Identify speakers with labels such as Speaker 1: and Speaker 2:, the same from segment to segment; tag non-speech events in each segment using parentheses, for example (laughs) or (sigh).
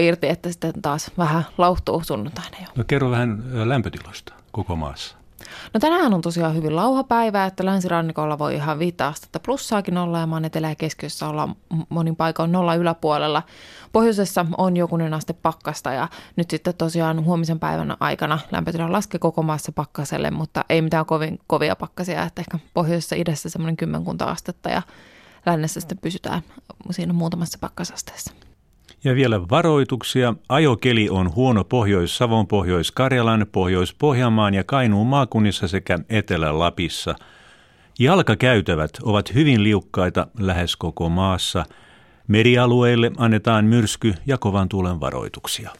Speaker 1: irti, että sitten taas vähän lauhtuu sunnuntaina jo.
Speaker 2: No kerro vähän lämpötiloista koko maassa.
Speaker 1: No tänään on tosiaan hyvin lauhapäivä, että länsirannikolla voi ihan viittä astetta plussaakin olla ja maan etelä- ja keskiössä olla monin paikoin nolla yläpuolella. Pohjoisessa on jokunen aste pakkasta ja nyt sitten tosiaan huomisen päivän aikana lämpötila laskee koko maassa pakkaselle, mutta ei mitään kovin kovia pakkasia, että ehkä pohjoisessa idässä semmoinen kymmenkunta astetta ja lännessä sitten pysytään siinä muutamassa pakkasasteessa.
Speaker 2: Ja vielä varoituksia. Ajokeli on huono Pohjois-Savon, Pohjois-Karjalan, Pohjois-Pohjanmaan ja Kainuun maakunnissa sekä Etelä-Lapissa. Jalkakäytävät ovat hyvin liukkaita lähes koko maassa. Merialueille annetaan myrsky- ja kovan tuulen varoituksia.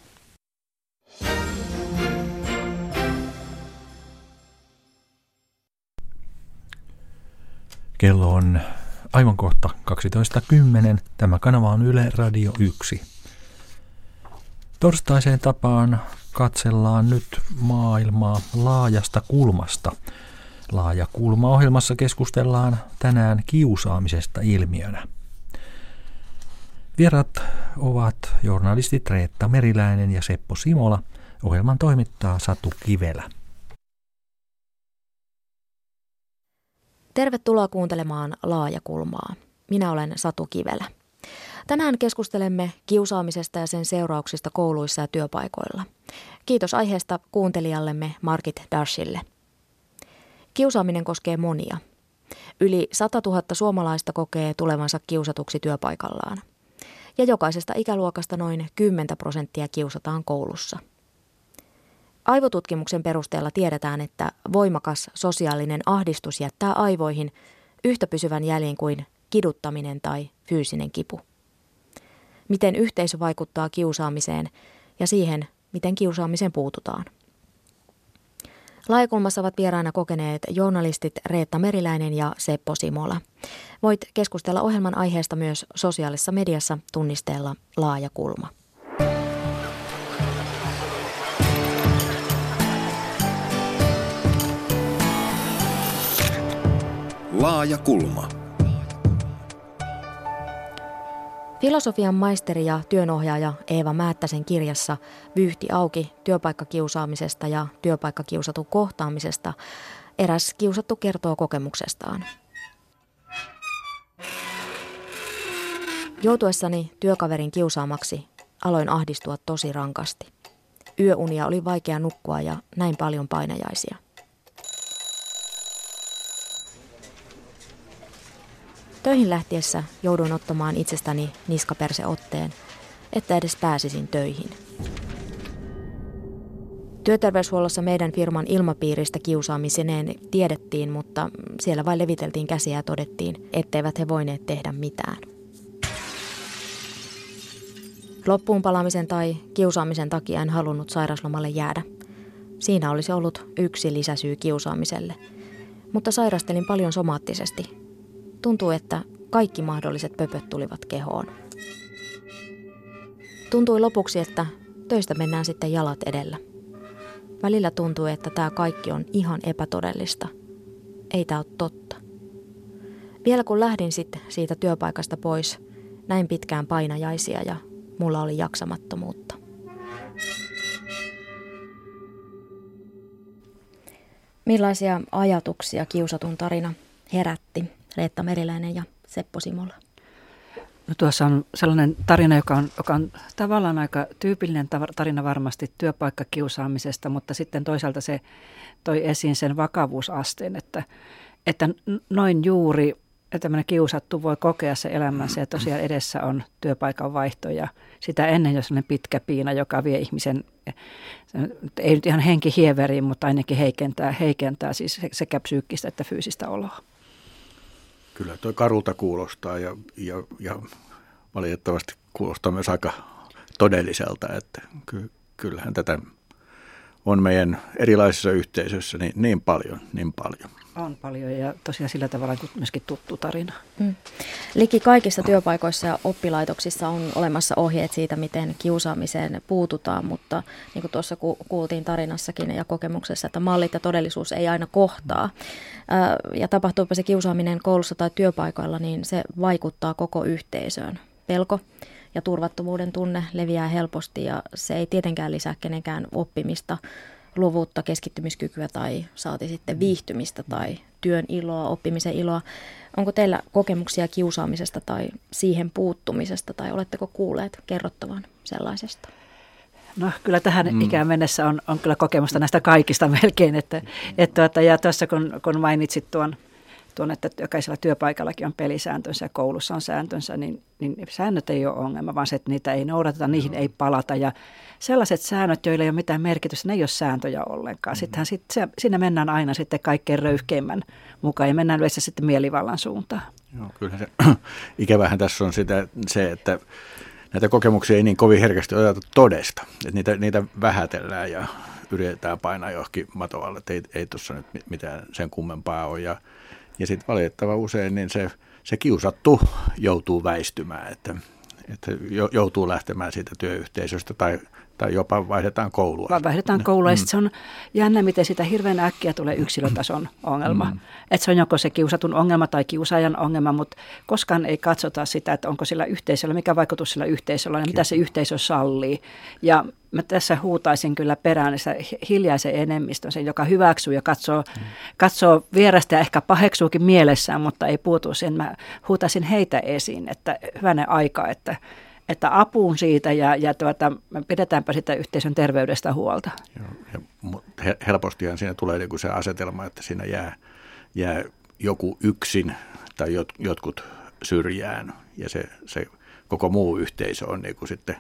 Speaker 3: Kello on aivan kohta 12.10. Tämä kanava on Yle Radio 1. Torstaiseen tapaan katsellaan nyt maailmaa laajasta kulmasta. Laaja kulma-ohjelmassa keskustellaan tänään kiusaamisesta ilmiönä. Vierat ovat journalistit Reetta Meriläinen ja Seppo Simola. Ohjelman toimittaa Satu Kivelä.
Speaker 4: Tervetuloa kuuntelemaan Laajakulmaa. Minä olen Satu Kivelä. Tänään keskustelemme kiusaamisesta ja sen seurauksista kouluissa ja työpaikoilla. Kiitos aiheesta kuuntelijallemme Markit Darshille. Kiusaaminen koskee monia. Yli 100 000 suomalaista kokee tulevansa kiusatuksi työpaikallaan. Ja jokaisesta ikäluokasta noin 10 prosenttia kiusataan koulussa – Aivotutkimuksen perusteella tiedetään, että voimakas sosiaalinen ahdistus jättää aivoihin yhtä pysyvän jäljen kuin kiduttaminen tai fyysinen kipu. Miten yhteisö vaikuttaa kiusaamiseen ja siihen, miten kiusaamiseen puututaan. Laajakulmassa ovat vieraana kokeneet journalistit Reetta Meriläinen ja Seppo Simola. Voit keskustella ohjelman aiheesta myös sosiaalisessa mediassa tunnisteella Laajakulma.
Speaker 5: Laaja kulma.
Speaker 4: Filosofian maisteri ja työnohjaaja Eeva Määttäsen kirjassa Vyyhti auki työpaikkakiusaamisesta ja työpaikkakiusatun kohtaamisesta eräs kiusattu kertoo kokemuksestaan. Joutuessani työkaverin kiusaamaksi aloin ahdistua tosi rankasti. Yöunia oli vaikea nukkua ja näin paljon painajaisia. Töihin lähtiessä jouduin ottamaan itsestäni niskaperseotteen, että edes pääsisin töihin. Työterveyshuollossa meidän firman ilmapiiristä kiusaamiseneen tiedettiin, mutta siellä vain leviteltiin käsiä ja todettiin, etteivät he voineet tehdä mitään. Loppuun palaamisen tai kiusaamisen takia en halunnut sairaslomalle jäädä. Siinä olisi ollut yksi lisäsyy kiusaamiselle. Mutta sairastelin paljon somaattisesti, Tuntuu, että kaikki mahdolliset pöpöt tulivat kehoon. Tuntui lopuksi, että töistä mennään sitten jalat edellä. Välillä tuntui, että tämä kaikki on ihan epätodellista. Ei tämä ole totta. Vielä kun lähdin sitten siitä työpaikasta pois, näin pitkään painajaisia ja mulla oli jaksamattomuutta. Millaisia ajatuksia kiusatun tarina herätti Reetta Meriläinen ja Seppo Simola.
Speaker 6: No tuossa on sellainen tarina, joka on, joka on tavallaan aika tyypillinen tarina varmasti työpaikkakiusaamisesta, mutta sitten toisaalta se toi esiin sen vakavuusasteen, että, että noin juuri tämmöinen kiusattu voi kokea se elämänsä ja tosiaan edessä on työpaikan vaihto ja sitä ennen jo sellainen pitkä piina, joka vie ihmisen, ei nyt ihan henki hieveriin, mutta ainakin heikentää, heikentää siis sekä psyykkistä että fyysistä oloa
Speaker 7: kyllä tuo karulta kuulostaa ja, ja, ja valitettavasti kuulostaa myös aika todelliselta, että ky, kyllähän tätä on meidän erilaisissa yhteisöissä niin, niin paljon, niin paljon.
Speaker 6: On paljon ja tosiaan sillä tavalla myöskin tuttu tarina. Mm.
Speaker 4: Liki kaikissa työpaikoissa ja oppilaitoksissa on olemassa ohjeet siitä, miten kiusaamiseen puututaan, mutta niin kuin tuossa kuultiin tarinassakin ja kokemuksessa, että mallit ja todellisuus ei aina kohtaa. Ja tapahtuupa se kiusaaminen koulussa tai työpaikoilla, niin se vaikuttaa koko yhteisöön. Pelko ja turvattomuuden tunne leviää helposti ja se ei tietenkään lisää kenenkään oppimista, luvuutta, keskittymiskykyä tai saati sitten viihtymistä tai työn iloa, oppimisen iloa. Onko teillä kokemuksia kiusaamisesta tai siihen puuttumisesta tai oletteko kuulleet kerrottavan sellaisesta?
Speaker 6: No kyllä tähän mm. ikään mennessä on, on kyllä kokemusta näistä kaikista melkein. Että, mm. et tuota, ja tuossa kun, kun mainitsit tuon, tuon, että jokaisella työpaikallakin on pelisääntönsä ja koulussa on sääntönsä, niin, niin säännöt ei ole ongelma, vaan se, että niitä ei noudateta, niihin Joo. ei palata. Ja sellaiset säännöt, joilla ei ole mitään merkitystä, ne ei ole sääntöjä ollenkaan. Mm. Sittenhän sit, se, siinä mennään aina sitten kaikkein röyhkeimmän mukaan ja mennään yleensä sitten mielivallan suuntaan.
Speaker 7: Joo, kyllä se (clears throat) ikävähän tässä on sitä, se, että näitä kokemuksia ei niin kovin herkästi oteta todesta. Että niitä, niitä vähätellään ja yritetään painaa johonkin matoalle, että ei, ei tuossa nyt mitään sen kummempaa ole. Ja, ja sitten valitettava usein niin se, se kiusattu joutuu väistymään, että, että joutuu lähtemään siitä työyhteisöstä tai tai jopa vaihdetaan koulua.
Speaker 6: Vaan vaihdetaan koulua mm. ja se on jännä, miten sitä hirveän äkkiä tulee yksilötason ongelma. Mm. Että se on joko se kiusatun ongelma tai kiusaajan ongelma, mutta koskaan ei katsota sitä, että onko sillä yhteisöllä, mikä vaikutus sillä yhteisöllä on ja mitä se yhteisö sallii. Ja mä tässä huutaisin kyllä perään sitä hiljaisen enemmistön, sen, joka hyväksyy ja katsoo, mm. katsoo vierestä ja ehkä paheksuukin mielessään, mutta ei puutu sen. Mä huutaisin heitä esiin, että hyvänen aika, että että apuun siitä ja, ja tuota, pidetäänpä sitä yhteisön terveydestä huolta. Joo,
Speaker 7: ja helpostihan siinä tulee niin se asetelma, että siinä jää, jää joku yksin tai jot, jotkut syrjään ja se, se koko muu yhteisö on niin kuin sitten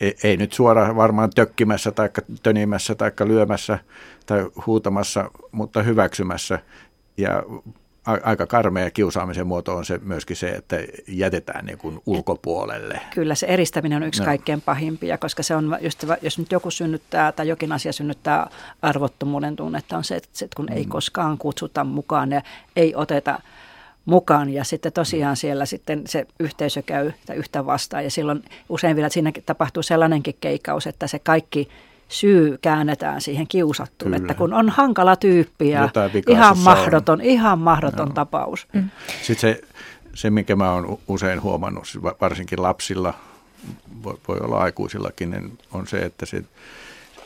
Speaker 7: ei, ei nyt suoraan varmaan tökkimässä tai tönimässä tai lyömässä tai huutamassa, mutta hyväksymässä. Ja aika karmea kiusaamisen muoto on se myöskin se, että jätetään niin kuin ulkopuolelle.
Speaker 6: Kyllä se eristäminen on yksi no. kaikkein pahimpia, koska se on, just, jos nyt joku synnyttää tai jokin asia synnyttää arvottomuuden tunnetta, on se, että kun mm. ei koskaan kutsuta mukaan ja ei oteta mukaan ja sitten tosiaan siellä sitten se yhteisö käy yhtä vastaan ja silloin usein vielä siinä tapahtuu sellainenkin keikkaus, että se kaikki syy käännetään siihen kiusattuun, Kyllä. että kun on hankala tyyppi ja ihan mahdoton, on. ihan mahdoton no. tapaus. Mm.
Speaker 7: Sitten se, se, mikä mä oon usein huomannut, varsinkin lapsilla, voi, voi olla aikuisillakin, niin on se, että se,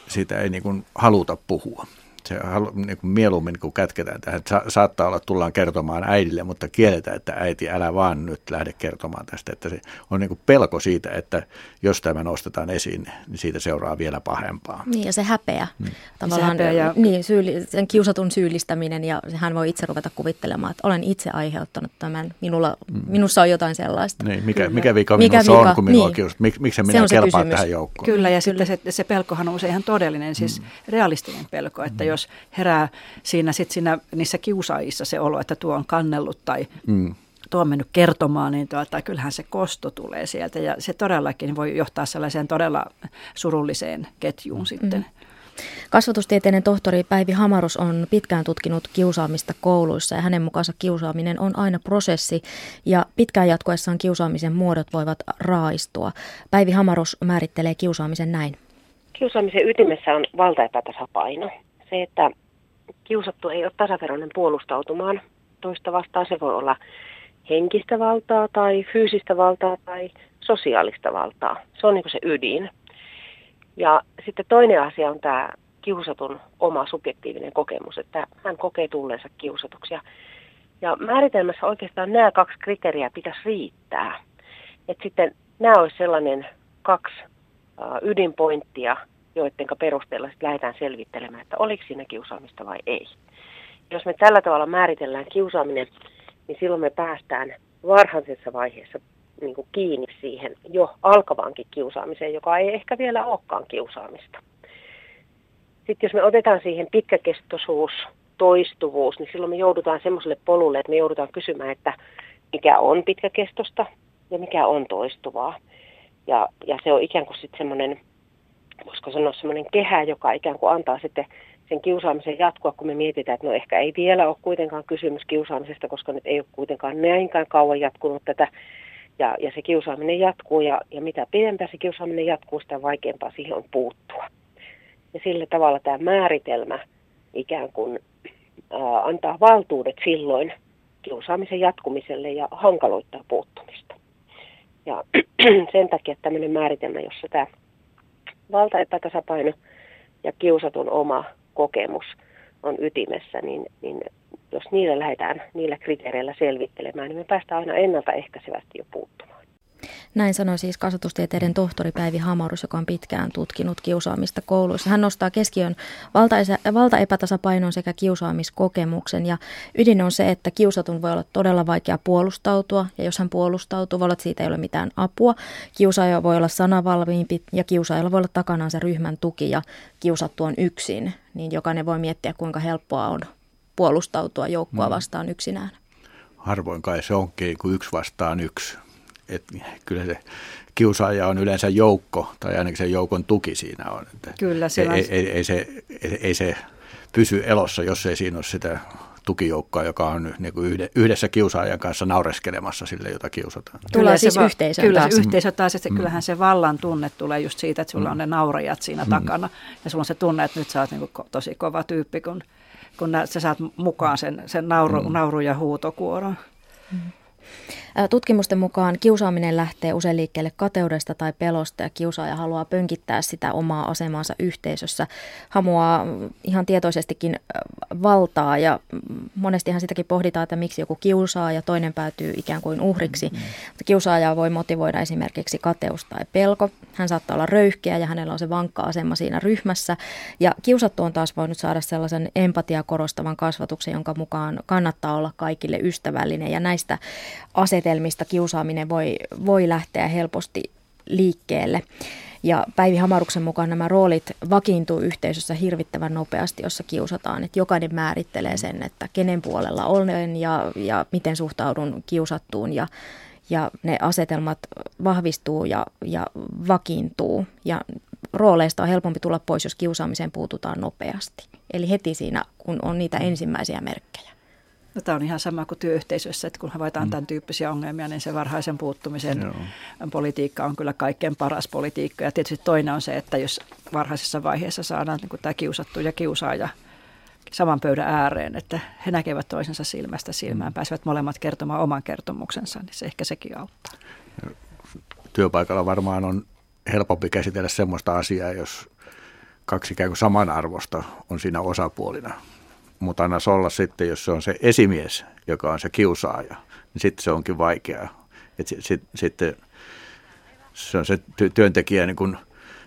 Speaker 7: siitä ei niin kuin haluta puhua se niin kuin mieluummin kun kätketään tähän, sa- saattaa olla, tullaan kertomaan äidille, mutta kielletään, että äiti, älä vaan nyt lähde kertomaan tästä. Että se on niin kuin pelko siitä, että jos tämä nostetaan esiin, niin siitä seuraa vielä pahempaa.
Speaker 4: Niin ja se häpeä. Hmm. Tavallaan, se häpeä ja... niin, syyli, sen kiusatun syyllistäminen ja hän voi itse ruveta kuvittelemaan, että olen itse aiheuttanut tämän, Minulla, hmm. minussa on jotain sellaista.
Speaker 7: Niin, mikä, mikä vika mikä minussa vika, on, kun minua niin. kiusat? Mik, miksi minä kelpaan tähän joukkoon?
Speaker 6: Kyllä ja Kyllä. sitten se, se pelkohan on usein ihan todellinen, siis hmm. realistinen pelko, että hmm. Jos jos herää siinä, sit siinä niissä kiusaajissa se olo, että tuo on kannellut tai mm. tuo on mennyt kertomaan, niin tuota, kyllähän se kosto tulee sieltä ja se todellakin voi johtaa sellaiseen todella surulliseen ketjuun sitten. Mm.
Speaker 4: Kasvatustieteiden tohtori Päivi Hamarus on pitkään tutkinut kiusaamista kouluissa ja hänen mukaansa kiusaaminen on aina prosessi ja pitkään jatkuessaan kiusaamisen muodot voivat raaistua. Päivi Hamarus määrittelee kiusaamisen näin.
Speaker 8: Kiusaamisen ytimessä on valtaepätasapaino se, että kiusattu ei ole tasaveroinen puolustautumaan toista vastaan. Se voi olla henkistä valtaa tai fyysistä valtaa tai sosiaalista valtaa. Se on niin se ydin. Ja sitten toinen asia on tämä kiusatun oma subjektiivinen kokemus, että hän kokee tulleensa kiusatuksi. Ja määritelmässä oikeastaan nämä kaksi kriteeriä pitäisi riittää. Että sitten nämä olisi sellainen kaksi ydinpointtia, joiden perusteella sitten lähdetään selvittelemään, että oliko siinä kiusaamista vai ei. Jos me tällä tavalla määritellään kiusaaminen, niin silloin me päästään varhaisessa vaiheessa niin kuin kiinni siihen jo alkavaankin kiusaamiseen, joka ei ehkä vielä olekaan kiusaamista. Sitten jos me otetaan siihen pitkäkestoisuus, toistuvuus, niin silloin me joudutaan semmoiselle polulle, että me joudutaan kysymään, että mikä on pitkäkestosta ja mikä on toistuvaa. Ja, ja se on ikään kuin sitten semmoinen voisiko sanoa semmoinen kehä, joka ikään kuin antaa sitten sen kiusaamisen jatkua, kun me mietitään, että no ehkä ei vielä ole kuitenkaan kysymys kiusaamisesta, koska nyt ei ole kuitenkaan näinkään kauan jatkunut tätä. Ja, ja se kiusaaminen jatkuu ja, ja mitä pidempään se kiusaaminen jatkuu, sitä vaikeampaa siihen on puuttua. Ja sillä tavalla tämä määritelmä ikään kuin ää, antaa valtuudet silloin kiusaamisen jatkumiselle ja hankaloittaa puuttumista. Ja (clears throat) sen takia tämmöinen määritelmä, jossa tämä valtaepätasapaino ja kiusatun oma kokemus on ytimessä, niin, niin jos niillä lähdetään niillä kriteereillä selvittelemään, niin me päästään aina ennaltaehkäisevästi jo puuttumaan.
Speaker 4: Näin sanoi siis kasvatustieteiden tohtori Päivi Hamarus, joka on pitkään tutkinut kiusaamista kouluissa. Hän nostaa keskiön valtaepätasapainon sekä kiusaamiskokemuksen ja ydin on se, että kiusatun voi olla todella vaikea puolustautua ja jos hän puolustautuu, voi olla, että siitä ei ole mitään apua. Kiusaaja voi olla sanavalmiimpi ja kiusaajalla voi olla takanaan se ryhmän tuki ja kiusattu on yksin, niin jokainen voi miettiä kuinka helppoa on puolustautua joukkoa mm. vastaan yksinään.
Speaker 7: Harvoin kai se onkin kuin yksi vastaan yksi että kyllä se kiusaaja on yleensä joukko, tai ainakin se joukon tuki siinä on. Että
Speaker 6: kyllä,
Speaker 7: se ei, ei, ei, se, ei, ei se pysy elossa, jos ei siinä ole sitä tukijoukkoa, joka on niin kuin yhdessä kiusaajan kanssa naureskelemassa sille, jota kiusataan.
Speaker 4: Tulee siis yhteisö
Speaker 6: Kyllä taas. yhteisö taas, että mm. kyllähän se vallan tunne tulee just siitä, että sulla mm. on ne naurajat siinä mm. takana. Ja sulla on se tunne, että nyt sä oot niin kuin tosi kova tyyppi, kun, kun sä saat mukaan sen, sen nauru, mm. nauru- ja huutokuoron. Mm.
Speaker 4: Tutkimusten mukaan kiusaaminen lähtee usein liikkeelle kateudesta tai pelosta ja kiusaaja haluaa pönkittää sitä omaa asemaansa yhteisössä. Hamuaa ihan tietoisestikin valtaa ja monestihan sitäkin pohditaan, että miksi joku kiusaa ja toinen päätyy ikään kuin uhriksi. Mm-hmm. Kiusaajaa voi motivoida esimerkiksi kateus tai pelko. Hän saattaa olla röyhkeä ja hänellä on se vankka asema siinä ryhmässä. Ja kiusattu on taas voinut saada sellaisen empatia korostavan kasvatuksen, jonka mukaan kannattaa olla kaikille ystävällinen ja näistä asetelmista kiusaaminen voi, voi lähteä helposti liikkeelle. Ja Päivi Hamaruksen mukaan nämä roolit vakiintuu yhteisössä hirvittävän nopeasti, jossa kiusataan. Että jokainen määrittelee sen, että kenen puolella olen ja, ja miten suhtaudun kiusattuun. Ja, ja ne asetelmat vahvistuu ja, ja vakiintuu. Ja rooleista on helpompi tulla pois, jos kiusaamiseen puututaan nopeasti. Eli heti siinä, kun on niitä ensimmäisiä merkkejä.
Speaker 6: No, tämä on ihan sama kuin työyhteisössä, että kun havaitaan mm. tämän tyyppisiä ongelmia, niin se varhaisen puuttumisen Joo. politiikka on kyllä kaikkein paras politiikka. Ja tietysti toinen on se, että jos varhaisessa vaiheessa saadaan niin kuin tämä kiusattu ja kiusaaja saman pöydän ääreen, että he näkevät toisensa silmästä silmään, mm. pääsevät molemmat kertomaan oman kertomuksensa, niin se ehkä sekin auttaa.
Speaker 7: Työpaikalla varmaan on helpompi käsitellä sellaista asiaa, jos kaksi ikään kuin samanarvosta on siinä osapuolina mutta aina olla sitten, jos se on se esimies, joka on se kiusaaja, niin sitten se onkin vaikeaa. Sitten sit, sit, se on se työntekijä niin kuin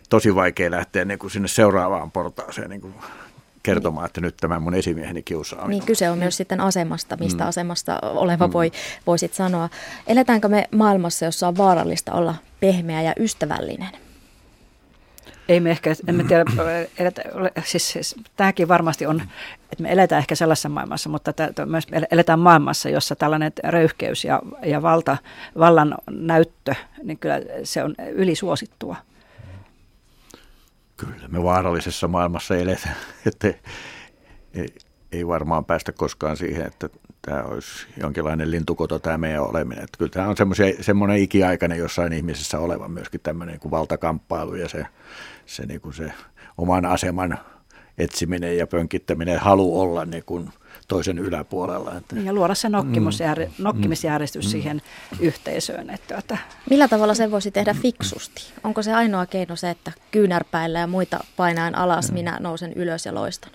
Speaker 7: tosi vaikea lähteä niin kuin sinne seuraavaan portaaseen niin kuin kertomaan, että nyt tämä mun esimieheni kiusaa.
Speaker 4: Niin kyse on myös sitten asemasta, mistä mm. asemasta oleva mm. voi, voisit sanoa. Eletäänkö me maailmassa, jossa on vaarallista olla pehmeä ja ystävällinen?
Speaker 6: Ei me ehkä, emme tiedä, eletä, siis, siis tämäkin varmasti on, että me eletään ehkä sellaisessa maailmassa, mutta että myös eletään maailmassa, jossa tällainen röyhkeys ja, ja valta, vallan näyttö, niin kyllä se on ylisuosittua.
Speaker 7: Kyllä me vaarallisessa maailmassa eletään, (laughs) että ei, ei varmaan päästä koskaan siihen, että tämä olisi jonkinlainen lintukoto tämä meidän oleminen. Että kyllä tämä on semmoinen ikiaikainen jossain ihmisessä oleva myöskin tämmöinen kuin valtakamppailu ja se, se, niin kuin se oman aseman etsiminen ja pönkittäminen, halu olla niin kuin toisen yläpuolella.
Speaker 6: Että. Ja luoda se nokkimusjär, mm. nokkimisjärjestys mm. siihen yhteisöön. Että, että.
Speaker 4: Millä tavalla se voisi tehdä fiksusti? Onko se ainoa keino se, että kyynärpäillä ja muita painaen alas, mm. minä nousen ylös ja loistan?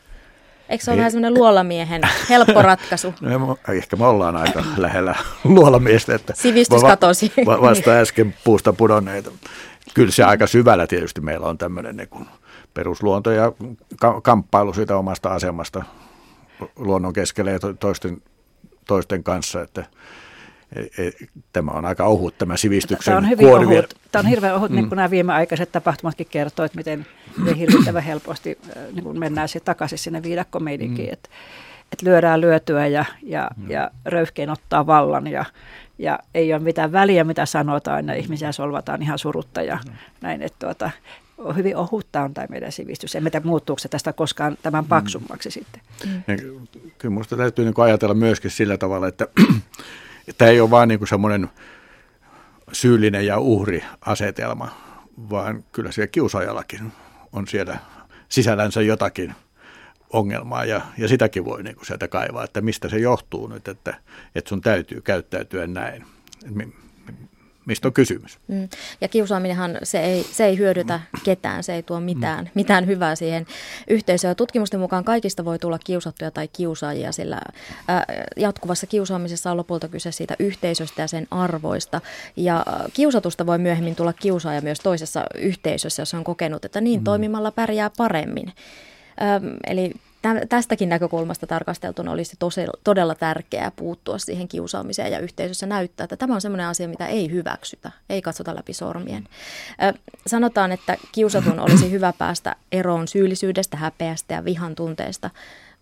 Speaker 4: Eikö se ole vähän semmoinen luolamiehen helppo (laughs) ratkaisu?
Speaker 7: No, ehkä me ollaan aika lähellä luolamiestä. Että
Speaker 4: Sivistys katosi.
Speaker 7: Va- vasta äsken puusta pudonneita. Kyllä se aika syvällä tietysti meillä on tämmöinen niin perusluonto ja ka- kamppailu siitä omasta asemasta luonnon keskellä ja toisten, toisten kanssa, että e, e, Tämä on aika ohut tämä sivistyksen
Speaker 6: Tämä on hyvin ohut. Tämä on hirveän ohut, mm. niin kuin nämä viimeaikaiset tapahtumatkin kertoo, että miten, hirvittävän helposti niin kuin mennään sitten takaisin sinne viidakkomeininkiin, mm. että, että lyödään lyötyä ja, ja, mm. ja röyhkein ottaa vallan ja, ja ei ole mitään väliä, mitä sanotaan, ja ihmisiä solvataan ihan surutta ja mm. näin, että tuota, hyvin ohutta on tämä meidän sivistys. Emme tiedä, muuttuuko se tästä koskaan tämän mm. paksummaksi mm. sitten. Mm.
Speaker 7: Ja, kyllä minusta täytyy niin ajatella myöskin sillä tavalla, että (clears throat) tämä ei ole vain niin semmoinen syyllinen ja uhri asetelma, vaan kyllä siellä kiusaajallakin on siellä sisällänsä jotakin ongelmaa ja, ja sitäkin voi niin kuin sieltä kaivaa, että mistä se johtuu nyt, että, että sun täytyy käyttäytyä näin. mistä on kysymys.
Speaker 4: Mm. Ja kiusaaminenhan se ei, se ei hyödytä ketään, se ei tuo mitään, mitään hyvää siihen yhteisöön. Tutkimusten mukaan kaikista voi tulla kiusattuja tai kiusaajia, sillä ää, jatkuvassa kiusaamisessa on lopulta kyse siitä yhteisöstä ja sen arvoista. Ja kiusatusta voi myöhemmin tulla kiusaaja myös toisessa yhteisössä, jos on kokenut, että niin mm. toimimalla pärjää paremmin. Eli tästäkin näkökulmasta tarkasteltuna olisi tosi, todella tärkeää puuttua siihen kiusaamiseen ja yhteisössä näyttää, että tämä on sellainen asia, mitä ei hyväksytä, ei katsota läpi sormien. Sanotaan, että kiusatun olisi hyvä päästä eroon syyllisyydestä, häpeästä ja vihan tunteesta.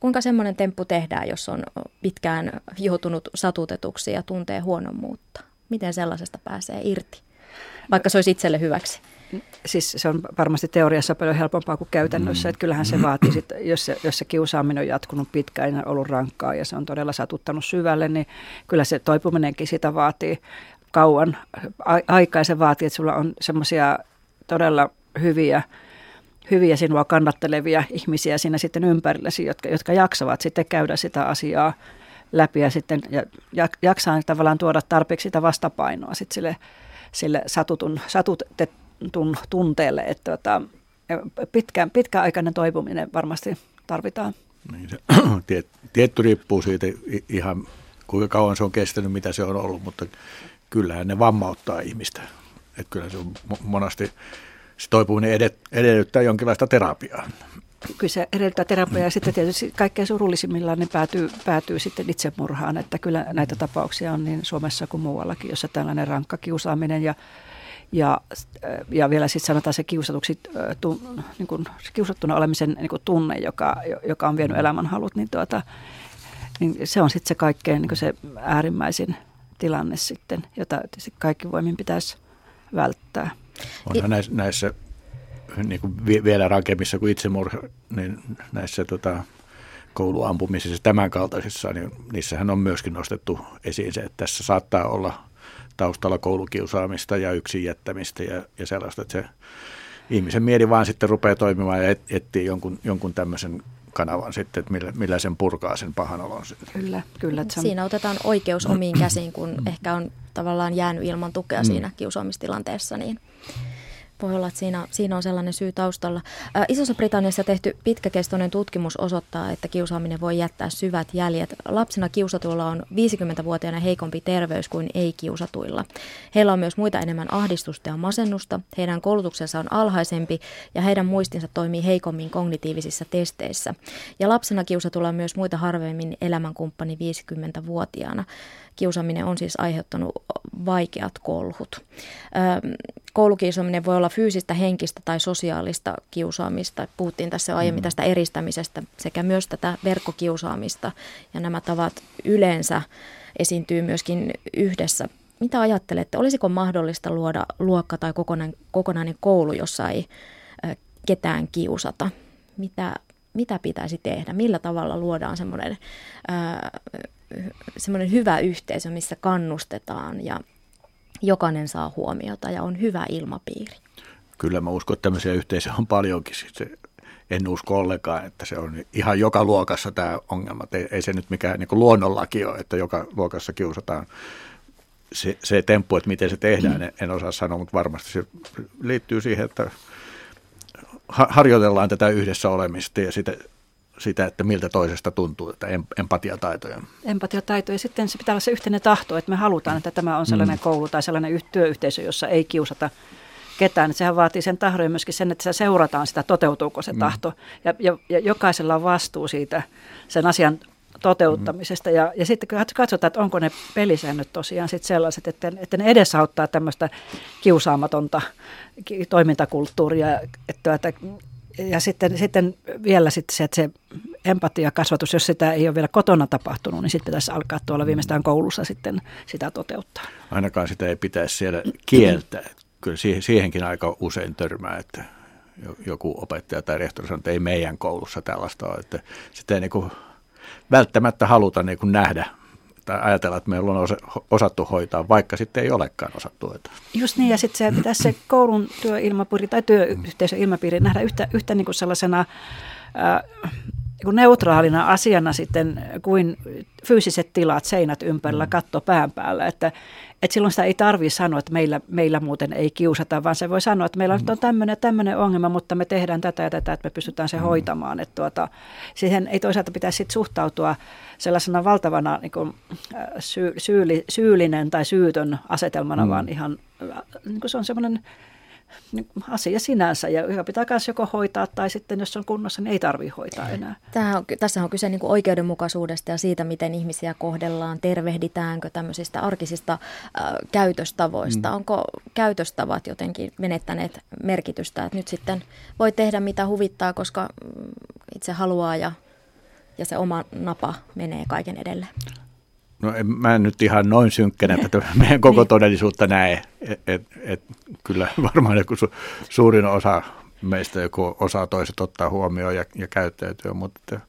Speaker 4: Kuinka semmoinen temppu tehdään, jos on pitkään joutunut satutetuksi ja tuntee huonommuutta? Miten sellaisesta pääsee irti, vaikka se olisi itselle hyväksi?
Speaker 6: Siis se on varmasti teoriassa paljon helpompaa kuin käytännössä. Mm. Että kyllähän se vaatii, sit, jos, se, jos se kiusaaminen on jatkunut pitkään ja ollut rankkaa ja se on todella satuttanut syvälle, niin kyllä se toipuminenkin sitä vaatii kauan aikaa ja se vaatii, että sulla on semmoisia todella hyviä hyviä sinua kannattelevia ihmisiä siinä sitten ympärilläsi, jotka, jotka jaksavat sitten käydä sitä asiaa läpi ja sitten ja, jaksaa tavallaan tuoda tarpeeksi sitä vastapainoa sitten sille, sille satutun, satutet, tun, tunteelle, että tota, pitkä, pitkäaikainen toipuminen varmasti tarvitaan.
Speaker 7: Niin se, (clears throat) tiet, tietty riippuu siitä ihan kuinka kauan se on kestänyt, mitä se on ollut, mutta kyllähän ne vammauttaa ihmistä. Että kyllä se on monasti, se toipuminen edet, edellyttää jonkinlaista terapiaa.
Speaker 6: Kyllä se edellyttää terapiaa ja sitten tietysti kaikkein surullisimmillaan ne päätyy, päätyy sitten itsemurhaan, että kyllä näitä tapauksia on niin Suomessa kuin muuallakin, jossa tällainen rankka kiusaaminen ja ja, ja vielä sitten sanotaan se kiusatuksi, tu, niin kuin, se kiusattuna olemisen niin kuin tunne, joka, joka on vienyt elämänhalut, niin, tuota, niin se on sitten se kaikkein niin se äärimmäisin tilanne sitten, jota kaikki voimin pitäisi välttää.
Speaker 7: Onhan näissä, näissä niin kuin vielä rankemmissa kuin itsemurha, niin näissä tota, kouluampumisissa tämän kaltaisissa, niin niissähän on myöskin nostettu esiin se, että tässä saattaa olla – taustalla koulukiusaamista ja yksin jättämistä ja, ja sellaista, että se ihmisen mieli vaan sitten rupeaa toimimaan ja et, etsii jonkun, jonkun tämmöisen kanavan sitten, että millä, millä sen purkaa sen pahan olon.
Speaker 6: Kyllä, kyllä.
Speaker 4: Että Siinä otetaan oikeus omiin käsiin, kun ehkä on tavallaan jäänyt ilman tukea mm. siinä kiusaamistilanteessa, niin voi olla, että siinä, siinä on sellainen syy taustalla. Ää, Isossa Britanniassa tehty pitkäkestoinen tutkimus osoittaa, että kiusaaminen voi jättää syvät jäljet. Lapsena kiusatuilla on 50-vuotiaana heikompi terveys kuin ei-kiusatuilla. Heillä on myös muita enemmän ahdistusta ja masennusta, heidän koulutuksensa on alhaisempi ja heidän muistinsa toimii heikommin kognitiivisissa testeissä. Ja lapsena kiusatuilla on myös muita harvemmin elämänkumppani 50-vuotiaana. Kiusaaminen on siis aiheuttanut vaikeat kolhut. Koulukiusaaminen voi olla fyysistä, henkistä tai sosiaalista kiusaamista. Puhuttiin tässä aiemmin mm. tästä eristämisestä sekä myös tätä verkkokiusaamista. Ja nämä tavat yleensä esiintyy myöskin yhdessä. Mitä ajattelette, olisiko mahdollista luoda luokka tai kokonainen, kokonainen koulu, jossa ei ketään kiusata? Mitä, mitä pitäisi tehdä? Millä tavalla luodaan semmoinen semmoinen hyvä yhteisö, missä kannustetaan ja jokainen saa huomiota ja on hyvä ilmapiiri.
Speaker 7: Kyllä mä uskon, että tämmöisiä yhteisöjä on paljonkin. Siis en usko ollenkaan, että se on ihan joka luokassa tämä ongelma. Ei, ei se nyt mikään niin luonnonlaki ole, että joka luokassa kiusataan. Se, se temppu, että miten se tehdään, en, en osaa sanoa, mutta varmasti se liittyy siihen, että harjoitellaan tätä yhdessä olemista ja sitä, sitä, että miltä toisesta tuntuu, että empatiataitoja.
Speaker 6: Empatiataitoja. Sitten se pitää olla se yhteinen tahto, että me halutaan, että tämä on sellainen mm. koulu tai sellainen työyhteisö, jossa ei kiusata ketään. Että sehän vaatii sen tahdon ja myöskin sen, että se seurataan sitä, toteutuuko se mm. tahto. Ja, ja, ja jokaisella on vastuu siitä sen asian toteuttamisesta. Ja, ja sitten katsotaan, että onko ne pelisäännöt tosiaan sit sellaiset, että, että ne edesauttaa tämmöistä kiusaamatonta toimintakulttuuria, että, että ja sitten, sitten vielä sitten se, että se empatiakasvatus, jos sitä ei ole vielä kotona tapahtunut, niin sitten pitäisi alkaa tuolla viimeistään koulussa sitten sitä toteuttaa.
Speaker 7: Ainakaan sitä ei pitäisi siellä kieltää. Kyllä siihenkin aika usein törmää, että joku opettaja tai rehtori sanoo, että ei meidän koulussa tällaista ole. Että sitä ei niin välttämättä haluta niin nähdä tai ajatella, että meillä on osattu hoitaa, vaikka sitten ei olekaan osattu hoitaa.
Speaker 6: Just niin, ja sitten se pitäisi se koulun työilmapiiri tai työyhteisön ilmapiiri nähdä yhtä, yhtä niin kuin sellaisena äh, neutraalina asiana sitten kuin fyysiset tilat, seinät ympärillä, mm. katto pään päällä. Että, että silloin sitä ei tarvitse sanoa, että meillä, meillä muuten ei kiusata, vaan se voi sanoa, että meillä mm. on tämmöinen tämmöinen ongelma, mutta me tehdään tätä ja tätä, että me pystytään se mm. hoitamaan. Että tuota, siihen ei toisaalta pitäisi sit suhtautua sellaisena valtavana niin kuin, syy, syyli, syyllinen tai syytön asetelmana, mm. vaan ihan niin kuin se on semmoinen asia sinänsä, ja joka pitää myös joko hoitaa, tai sitten jos on kunnossa, niin ei tarvitse hoitaa enää.
Speaker 4: On, tässä on kyse niin kuin oikeudenmukaisuudesta ja siitä, miten ihmisiä kohdellaan, tervehditäänkö tämmöisistä arkisista äh, käytöstavoista. Mm. Onko käytöstavat jotenkin menettäneet merkitystä, että nyt sitten voi tehdä mitä huvittaa, koska mm, itse haluaa ja, ja se oma napa menee kaiken edelle?
Speaker 7: No en, mä en nyt ihan noin synkkänä tätä (laughs) meidän koko niin. todellisuutta näe. Et, et, et, kyllä (laughs) varmaan joku su, suurin osa meistä joku osaa toiset ottaa huomioon ja, ja käyttäytyä, mutta ja,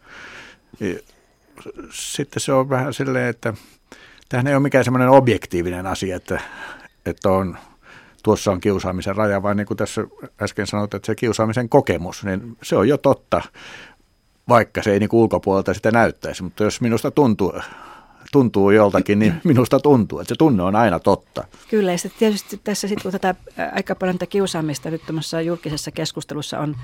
Speaker 7: sitten se on vähän silleen, että tämähän ei ole mikään semmoinen objektiivinen asia, että, että on, tuossa on kiusaamisen raja, vaan niin kuin tässä äsken sanoit, että se kiusaamisen kokemus, niin se on jo totta, vaikka se ei niin ulkopuolelta sitä näyttäisi, mutta jos minusta tuntuu tuntuu joltakin, niin minusta tuntuu, että se tunne on aina totta.
Speaker 6: Kyllä, ja tietysti tässä sitten, kun tätä aika paljon tätä kiusaamista nyt julkisessa keskustelussa on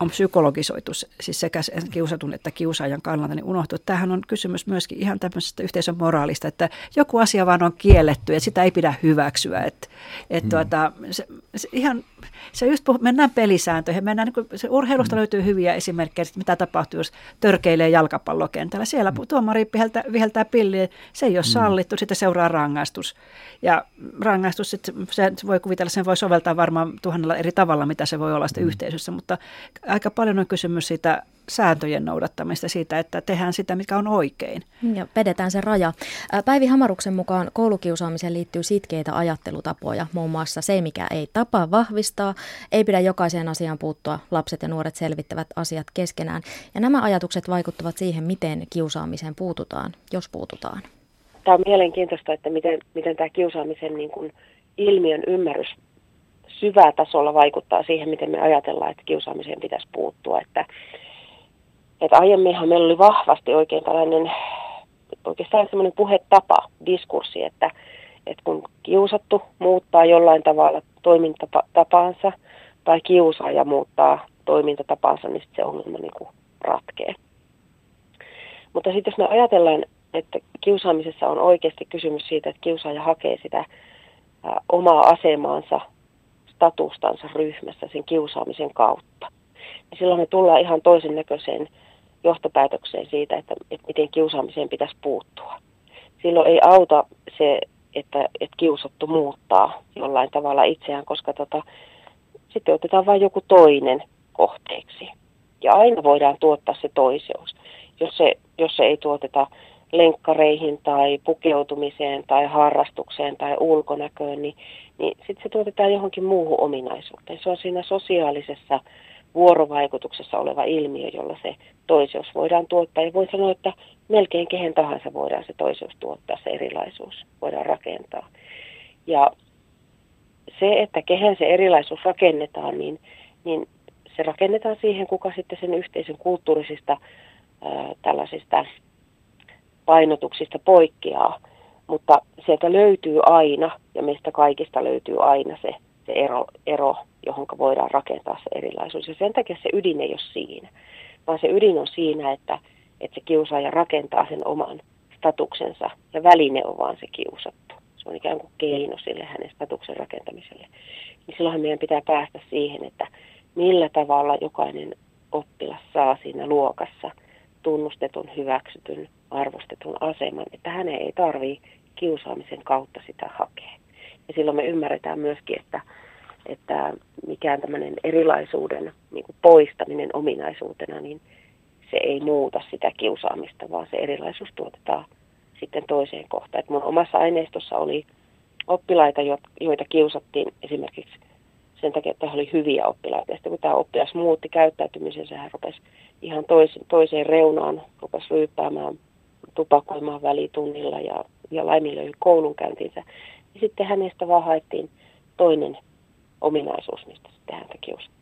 Speaker 6: on psykologisoitu siis sekä kiusatun että kiusaajan kannalta, niin unohtuu. Tämähän on kysymys myöskin ihan tämmöisestä yhteisön moraalista, että joku asia vaan on kielletty ja sitä ei pidä hyväksyä. Että, et mm. tuota, se, se ihan, se just puh- mennään pelisääntöihin. Mennään, niin se urheilusta mm. löytyy hyviä esimerkkejä, että mitä tapahtuu, jos törkeilee jalkapallokentällä. Siellä mm. tuomari viheltää, viheltää pilliä, se ei ole mm. sallittu, sitten seuraa rangaistus. Ja rangaistus, sit, se voi kuvitella, sen voi soveltaa varmaan tuhannella eri tavalla, mitä se voi olla sitten mm. yhteisössä, mutta aika paljon on kysymys siitä sääntöjen noudattamista, siitä, että tehdään sitä, mikä on oikein.
Speaker 4: Ja vedetään se raja. Päivi Hamaruksen mukaan koulukiusaamiseen liittyy sitkeitä ajattelutapoja, muun muassa se, mikä ei tapa vahvistaa, ei pidä jokaiseen asiaan puuttua, lapset ja nuoret selvittävät asiat keskenään. Ja nämä ajatukset vaikuttavat siihen, miten kiusaamiseen puututaan, jos puututaan.
Speaker 8: Tämä on mielenkiintoista, että miten, miten tämä kiusaamisen niin kuin ilmiön ymmärrys syvää tasolla vaikuttaa siihen, miten me ajatellaan, että kiusaamiseen pitäisi puuttua. Että, että aiemminhan meillä oli vahvasti oikein tällainen, oikeastaan semmoinen puhetapa, diskurssi, että, että kun kiusattu muuttaa jollain tavalla toimintatapaansa tai kiusaaja muuttaa toimintatapaansa, niin se ongelma niin kuin ratkee. Mutta sitten jos me ajatellaan, että kiusaamisessa on oikeasti kysymys siitä, että kiusaaja hakee sitä omaa asemaansa statustansa ryhmässä sen kiusaamisen kautta. Ja silloin me tullaan ihan toisen näköiseen johtopäätökseen siitä, että, että miten kiusaamiseen pitäisi puuttua. Silloin ei auta se, että, että kiusattu muuttaa jollain tavalla itseään, koska tota, sitten otetaan vain joku toinen kohteeksi. Ja aina voidaan tuottaa se toiseus. Jos se, jos se ei tuoteta lenkkareihin tai pukeutumiseen tai harrastukseen tai ulkonäköön, niin, niin sitten se tuotetaan johonkin muuhun ominaisuuteen. Se on siinä sosiaalisessa vuorovaikutuksessa oleva ilmiö, jolla se toiseus voidaan tuottaa. Ja voi sanoa, että melkein kehen tahansa voidaan se toiseus tuottaa, se erilaisuus voidaan rakentaa. Ja se, että kehen se erilaisuus rakennetaan, niin, niin se rakennetaan siihen, kuka sitten sen yhteisön kulttuurisista ää, tällaisista painotuksista poikkeaa, mutta sieltä löytyy aina, ja meistä kaikista löytyy aina se, se ero, ero, johon voidaan rakentaa se erilaisuus. Ja sen takia se ydin ei ole siinä, vaan se ydin on siinä, että, että se kiusaaja rakentaa sen oman statuksensa, ja väline on vaan se kiusattu. Se on ikään kuin keino sille hänen statuksen rakentamiselle. Niin silloinhan meidän pitää päästä siihen, että millä tavalla jokainen oppilas saa siinä luokassa tunnustetun, hyväksytyn arvostetun aseman, että hänen ei tarvitse kiusaamisen kautta sitä hakea. Ja silloin me ymmärretään myöskin, että, että mikään tämmöinen erilaisuuden niin kuin poistaminen ominaisuutena, niin se ei muuta sitä kiusaamista, vaan se erilaisuus tuotetaan sitten toiseen kohtaan. Et mun omassa aineistossa oli oppilaita, joita kiusattiin esimerkiksi sen takia, että he oli hyviä oppilaita. Ja sitten kun tämä oppilas muutti käyttäytymisensä, hän rupesi ihan toiseen reunaan, rupesi ryyppäämään tupakoimaan välitunnilla ja, ja laiminlöi koulunkäyntinsä. Ja sitten hänestä vaan haettiin toinen ominaisuus, mistä sitten häntä kiusattiin.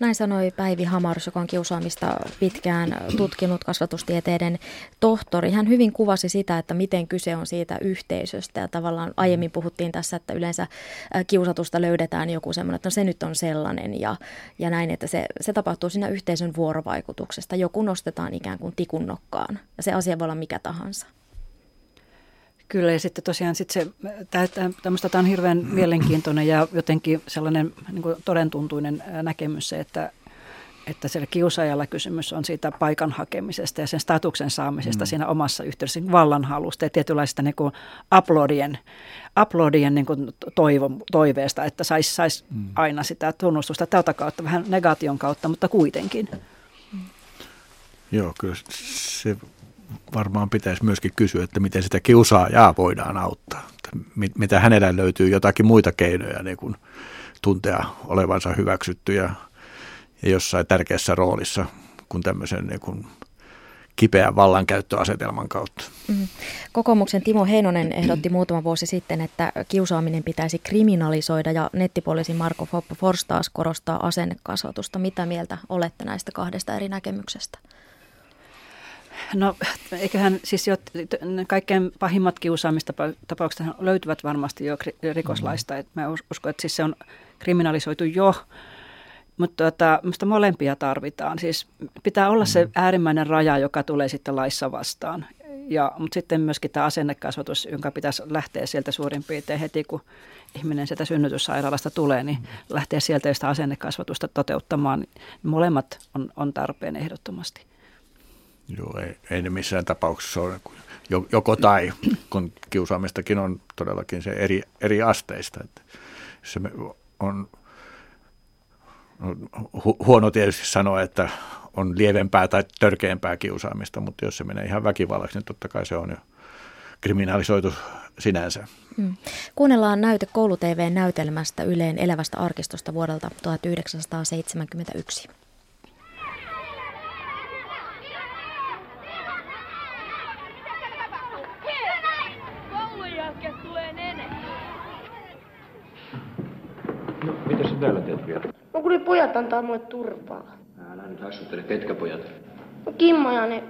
Speaker 4: Näin sanoi Päivi Hamarus, joka on kiusaamista pitkään tutkinut kasvatustieteiden tohtori. Hän hyvin kuvasi sitä, että miten kyse on siitä yhteisöstä. Ja tavallaan aiemmin puhuttiin tässä, että yleensä kiusatusta löydetään joku semmoinen, että no se nyt on sellainen ja, ja näin, että se, se tapahtuu siinä yhteisön vuorovaikutuksesta. Joku nostetaan ikään kuin tikunnokkaan ja se asia voi olla mikä tahansa.
Speaker 6: Kyllä, ja sitten tosiaan sit se, tämmöistä tämä on hirveän mielenkiintoinen ja jotenkin sellainen niin kuin todentuntuinen näkemys se, että, että siellä kiusaajalla kysymys on siitä paikan hakemisesta ja sen statuksen saamisesta mm. siinä omassa yhteydessä vallanhalusta ja tietynlaista niin kuin uploadien, uploadien niin kuin toivo, toiveesta, että saisi sais mm. aina sitä tunnustusta tältä kautta, vähän negaation kautta, mutta kuitenkin.
Speaker 7: Joo, kyllä se varmaan pitäisi myöskin kysyä, että miten sitä kiusaajaa voidaan auttaa. Mitä hänellä löytyy jotakin muita keinoja niin kuin tuntea olevansa hyväksytty ja, ja jossain tärkeässä roolissa kuin tämmöisen niin kuin kipeän vallankäyttöasetelman kautta. Mm.
Speaker 4: Kokoomuksen Timo Heinonen ehdotti muutama vuosi sitten, että kiusaaminen pitäisi kriminalisoida ja nettipoliisi Marko Fors taas korostaa asennekasvatusta. Mitä mieltä olette näistä kahdesta eri näkemyksestä?
Speaker 6: No eiköhän siis jo kaikkein pahimmat kiusaamistapaukset löytyvät varmasti jo rikoslaista. Mm. mä uskon, että siis se on kriminalisoitu jo, mutta tuota, minusta molempia tarvitaan. Siis pitää olla se mm. äärimmäinen raja, joka tulee sitten laissa vastaan. Ja, mutta sitten myöskin tämä asennekasvatus, jonka pitäisi lähteä sieltä suurin piirtein heti, kun ihminen sieltä synnytyssairaalasta tulee, niin lähteä sieltä sitä asennekasvatusta toteuttamaan. Molemmat on, on tarpeen ehdottomasti.
Speaker 7: Joo, ei, ei ne missään tapauksessa ole joko tai, kun kiusaamistakin on todellakin se eri, eri asteista. Että se on hu, huono tietysti sanoa, että on lievempää tai törkeämpää kiusaamista, mutta jos se menee ihan väkivallaksi, niin totta kai se on jo kriminalisoitu sinänsä. Hmm.
Speaker 4: Kuunnellaan näyte koulu-TV-näytelmästä Yleen elävästä arkistosta vuodelta 1971.
Speaker 9: Mitä sä täällä teet vielä?
Speaker 10: No kun ne pojat antaa mulle turpaa.
Speaker 9: Älä nyt hassuttele, ketkä pojat?
Speaker 10: No Kimmo ja ne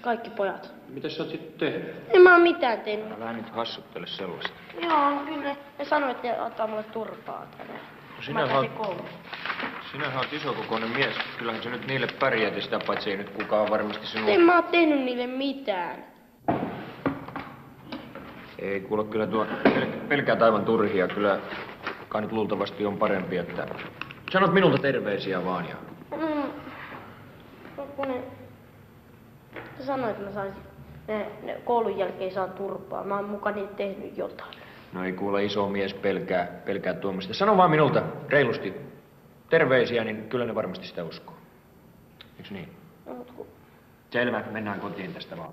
Speaker 10: kaikki pojat.
Speaker 9: Mitä sä oot sitten tehnyt?
Speaker 10: En mä oo mitään tehnyt.
Speaker 9: Älä nyt hassuttele sellaista.
Speaker 10: Joo, kyllä ne, ne sanoi, että ne antaa mulle turpaa tänne. No
Speaker 9: sinä
Speaker 10: mä oot,
Speaker 9: sinä oot isokokoinen mies. Kyllähän se nyt niille pärjäät sitä paitsi ei nyt kukaan varmasti sinua...
Speaker 10: En mä oo tehnyt niille mitään.
Speaker 9: Ei kuule kyllä tuo pelkää aivan turhia. Kyllä kai nyt luultavasti on parempi, että sanot minulta terveisiä vaan ja... Mm.
Speaker 10: Kun ne... Sanoit, että mä saisin... Ne, ne koulun jälkeen saa turpaa. Mä oon mukaan niitä tehnyt jotain.
Speaker 9: No ei kuule iso mies pelkää, pelkää tuomista. Sano vaan minulta reilusti terveisiä, niin kyllä ne varmasti sitä uskoo. Eiks niin? No, kun... Selvä, mennään kotiin tästä vaan.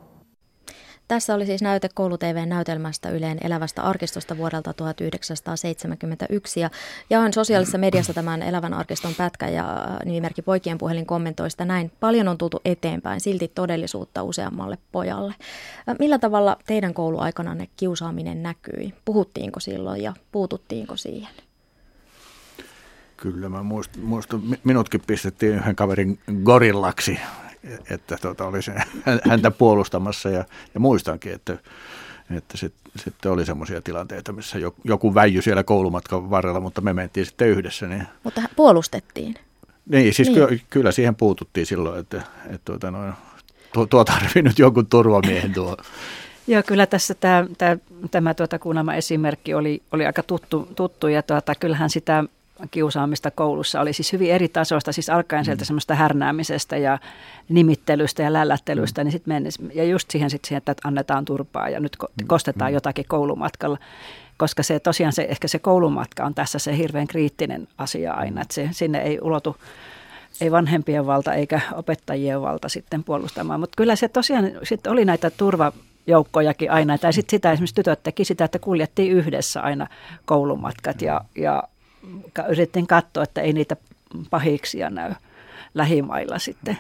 Speaker 4: Tässä oli siis näyte koulu-TV-näytelmästä Yleen elävästä arkistosta vuodelta 1971. Ja jaan sosiaalisessa mediassa tämän elävän arkiston pätkä ja nimimerkki Poikien puhelin kommentoi sitä näin. Paljon on tultu eteenpäin, silti todellisuutta useammalle pojalle. Millä tavalla teidän kouluaikananne kiusaaminen näkyi? Puhuttiinko silloin ja puututtiinko siihen?
Speaker 7: Kyllä, mä muistan, muistan minutkin pistettiin yhden kaverin gorillaksi että tota, oli se, (laughs) häntä puolustamassa ja, ja muistankin, että, että sitten sit oli semmoisia tilanteita, missä joku väijy siellä koulumatkan varrella, mutta me mentiin sitten yhdessä. Niin,
Speaker 4: mutta puolustettiin?
Speaker 7: Niin, siis niin. Ky- kyllä siihen puututtiin silloin, että, että tuota, no, tuo, tuo tarvii nyt jonkun turvamiehen tuo. (laughs)
Speaker 6: Joo, kyllä tässä tämä, tämä, tämä tuota kuunnelma esimerkki oli, oli aika tuttu, tuttu ja tuota, kyllähän sitä kiusaamista koulussa oli siis hyvin eri tasoista, siis alkaen sieltä mm. semmoista härnäämisestä ja nimittelystä ja lällättelystä, mm. niin sitten ja just siihen, sit siihen, että annetaan turpaa ja nyt mm. kostetaan jotakin koulumatkalla, koska se tosiaan se, ehkä se koulumatka on tässä se hirveän kriittinen asia aina, että se, sinne ei ulotu ei vanhempien valta eikä opettajien valta sitten puolustamaan, mutta kyllä se tosiaan sitten oli näitä turva, joukkojakin aina. Tai sitten sitä esimerkiksi tytöt teki sitä, että kuljettiin yhdessä aina koulumatkat ja, ja yritin katsoa, että ei niitä pahiksia näy lähimailla sitten.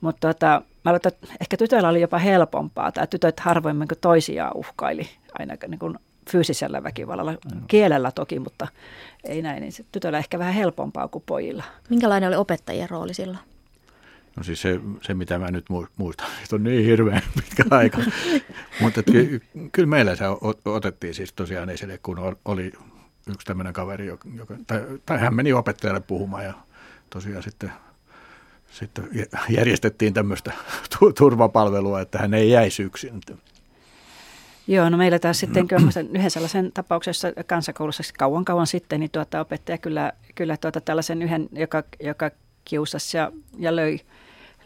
Speaker 6: Mutta tota, mä että ehkä tytöillä oli jopa helpompaa. Tai tytöt harvoimmin kuin toisiaan uhkaili aina niin kuin fyysisellä väkivallalla, kielellä toki, mutta ei näin, niin se tytöllä ehkä vähän helpompaa kuin pojilla.
Speaker 4: Minkälainen oli opettajien rooli silloin?
Speaker 7: No siis se, se mitä mä nyt muistan, se on niin hirveän pitkä aika. (laughs) Mutta ky, kyllä meillä se otettiin siis tosiaan esille, kun oli yksi tämmöinen kaveri, joka, tai, tai hän meni opettajalle puhumaan ja tosiaan sitten, sitten järjestettiin tämmöistä (laughs) turvapalvelua, että hän ei jäisi yksin.
Speaker 6: Joo, no meillä taas sitten kyllä yhden sellaisen tapauksessa kansakoulussa kauan kauan sitten, niin tuota opettaja kyllä, kyllä tuota tällaisen yhden, joka, joka kiusasi ja, ja löi,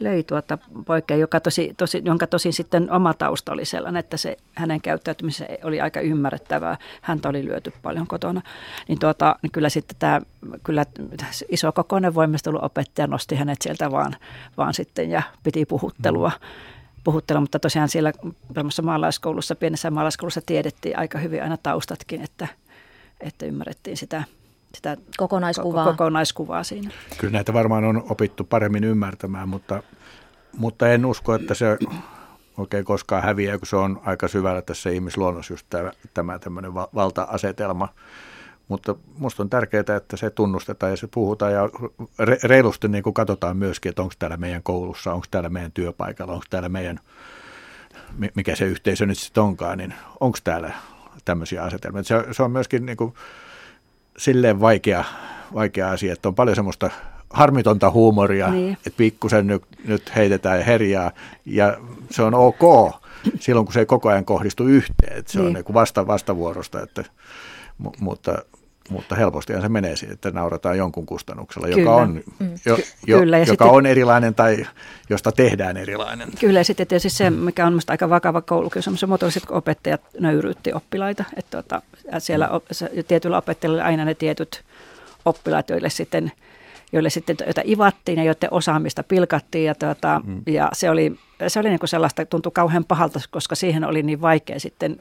Speaker 6: löi tuota poikkea, joka tosi, tosi, jonka tosin sitten oma tausta oli sellainen, että se hänen käyttäytymisensä oli aika ymmärrettävää. Häntä oli lyöty paljon kotona. Niin, tuota, niin kyllä sitten tämä kyllä iso kokoinen voimisteluopettaja nosti hänet sieltä vaan, vaan sitten ja piti puhuttelua. Mm puhuttelua, mutta tosiaan siellä maalaiskoulussa, pienessä maalaiskoulussa tiedettiin aika hyvin aina taustatkin, että, että ymmärrettiin sitä, sitä
Speaker 4: kokonaiskuvaa.
Speaker 6: kokonaiskuvaa siinä.
Speaker 7: Kyllä näitä varmaan on opittu paremmin ymmärtämään, mutta, mutta en usko, että se oikein koskaan häviää, kun se on aika syvällä tässä ihmisluonnossa just tämä, tämä tämmöinen valta-asetelma. Mutta minusta on tärkeää, että se tunnustetaan ja se puhutaan ja reilusti niin kuin katsotaan myöskin, että onko täällä meidän koulussa, onko täällä meidän työpaikalla, onko täällä meidän, mikä se yhteisö nyt sitten onkaan, niin onko täällä tämmöisiä asetelmia. Se, se on myöskin niin kuin silleen vaikea, vaikea asia, että on paljon semmoista harmitonta huumoria, niin. että pikkusen nyt, nyt heitetään ja herjaa, ja se on ok silloin, kun se ei koko ajan kohdistu yhteen, että se niin. on niin kuin vasta, vastavuorosta, että, mutta, mutta helpostihan se menee siihen, että naurataan jonkun kustannuksella, Kyllä. joka, on, mm. jo, jo, Kyllä, joka sitten, on erilainen tai josta tehdään erilainen.
Speaker 6: Kyllä, ja sitten tietysti se, mikä on minusta aika vakava koulukiusaamisen kun opettajat nöyryytti oppilaita. Että tuota, siellä mm. tietyillä opettajilla aina ne tietyt oppilaat, joille sitten joille sitten, joita ivattiin ja joiden osaamista pilkattiin. Ja, tuota, mm. ja se oli, se oli niin kuin sellaista, tuntui kauhean pahalta, koska siihen oli niin vaikea sitten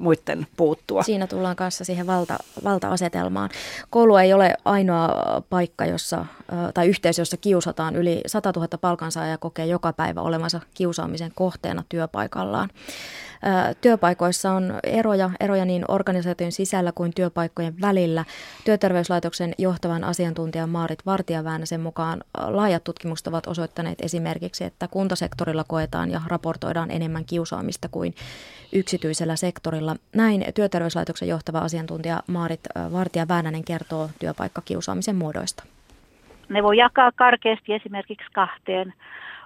Speaker 6: muiden puuttua.
Speaker 4: Siinä tullaan kanssa siihen valta, valta-asetelmaan. Koulu ei ole ainoa paikka, jossa, tai yhteisö, jossa kiusataan. Yli 100 000 palkansaajaa kokee joka päivä olemansa kiusaamisen kohteena työpaikallaan. Työpaikoissa on eroja, eroja niin organisaation sisällä kuin työpaikkojen välillä. Työterveyslaitoksen johtavan asiantuntijan Maarit Vartijaväänäsen mukaan laajat tutkimukset ovat osoittaneet esimerkiksi, että kuntasektorilla koetaan ja raportoidaan enemmän kiusaamista kuin yksityisellä sektorilla. Näin Työterveyslaitoksen johtava asiantuntija Maarit Vartija-Väänänen kertoo työpaikkakiusaamisen muodoista.
Speaker 11: Ne voi jakaa karkeasti esimerkiksi kahteen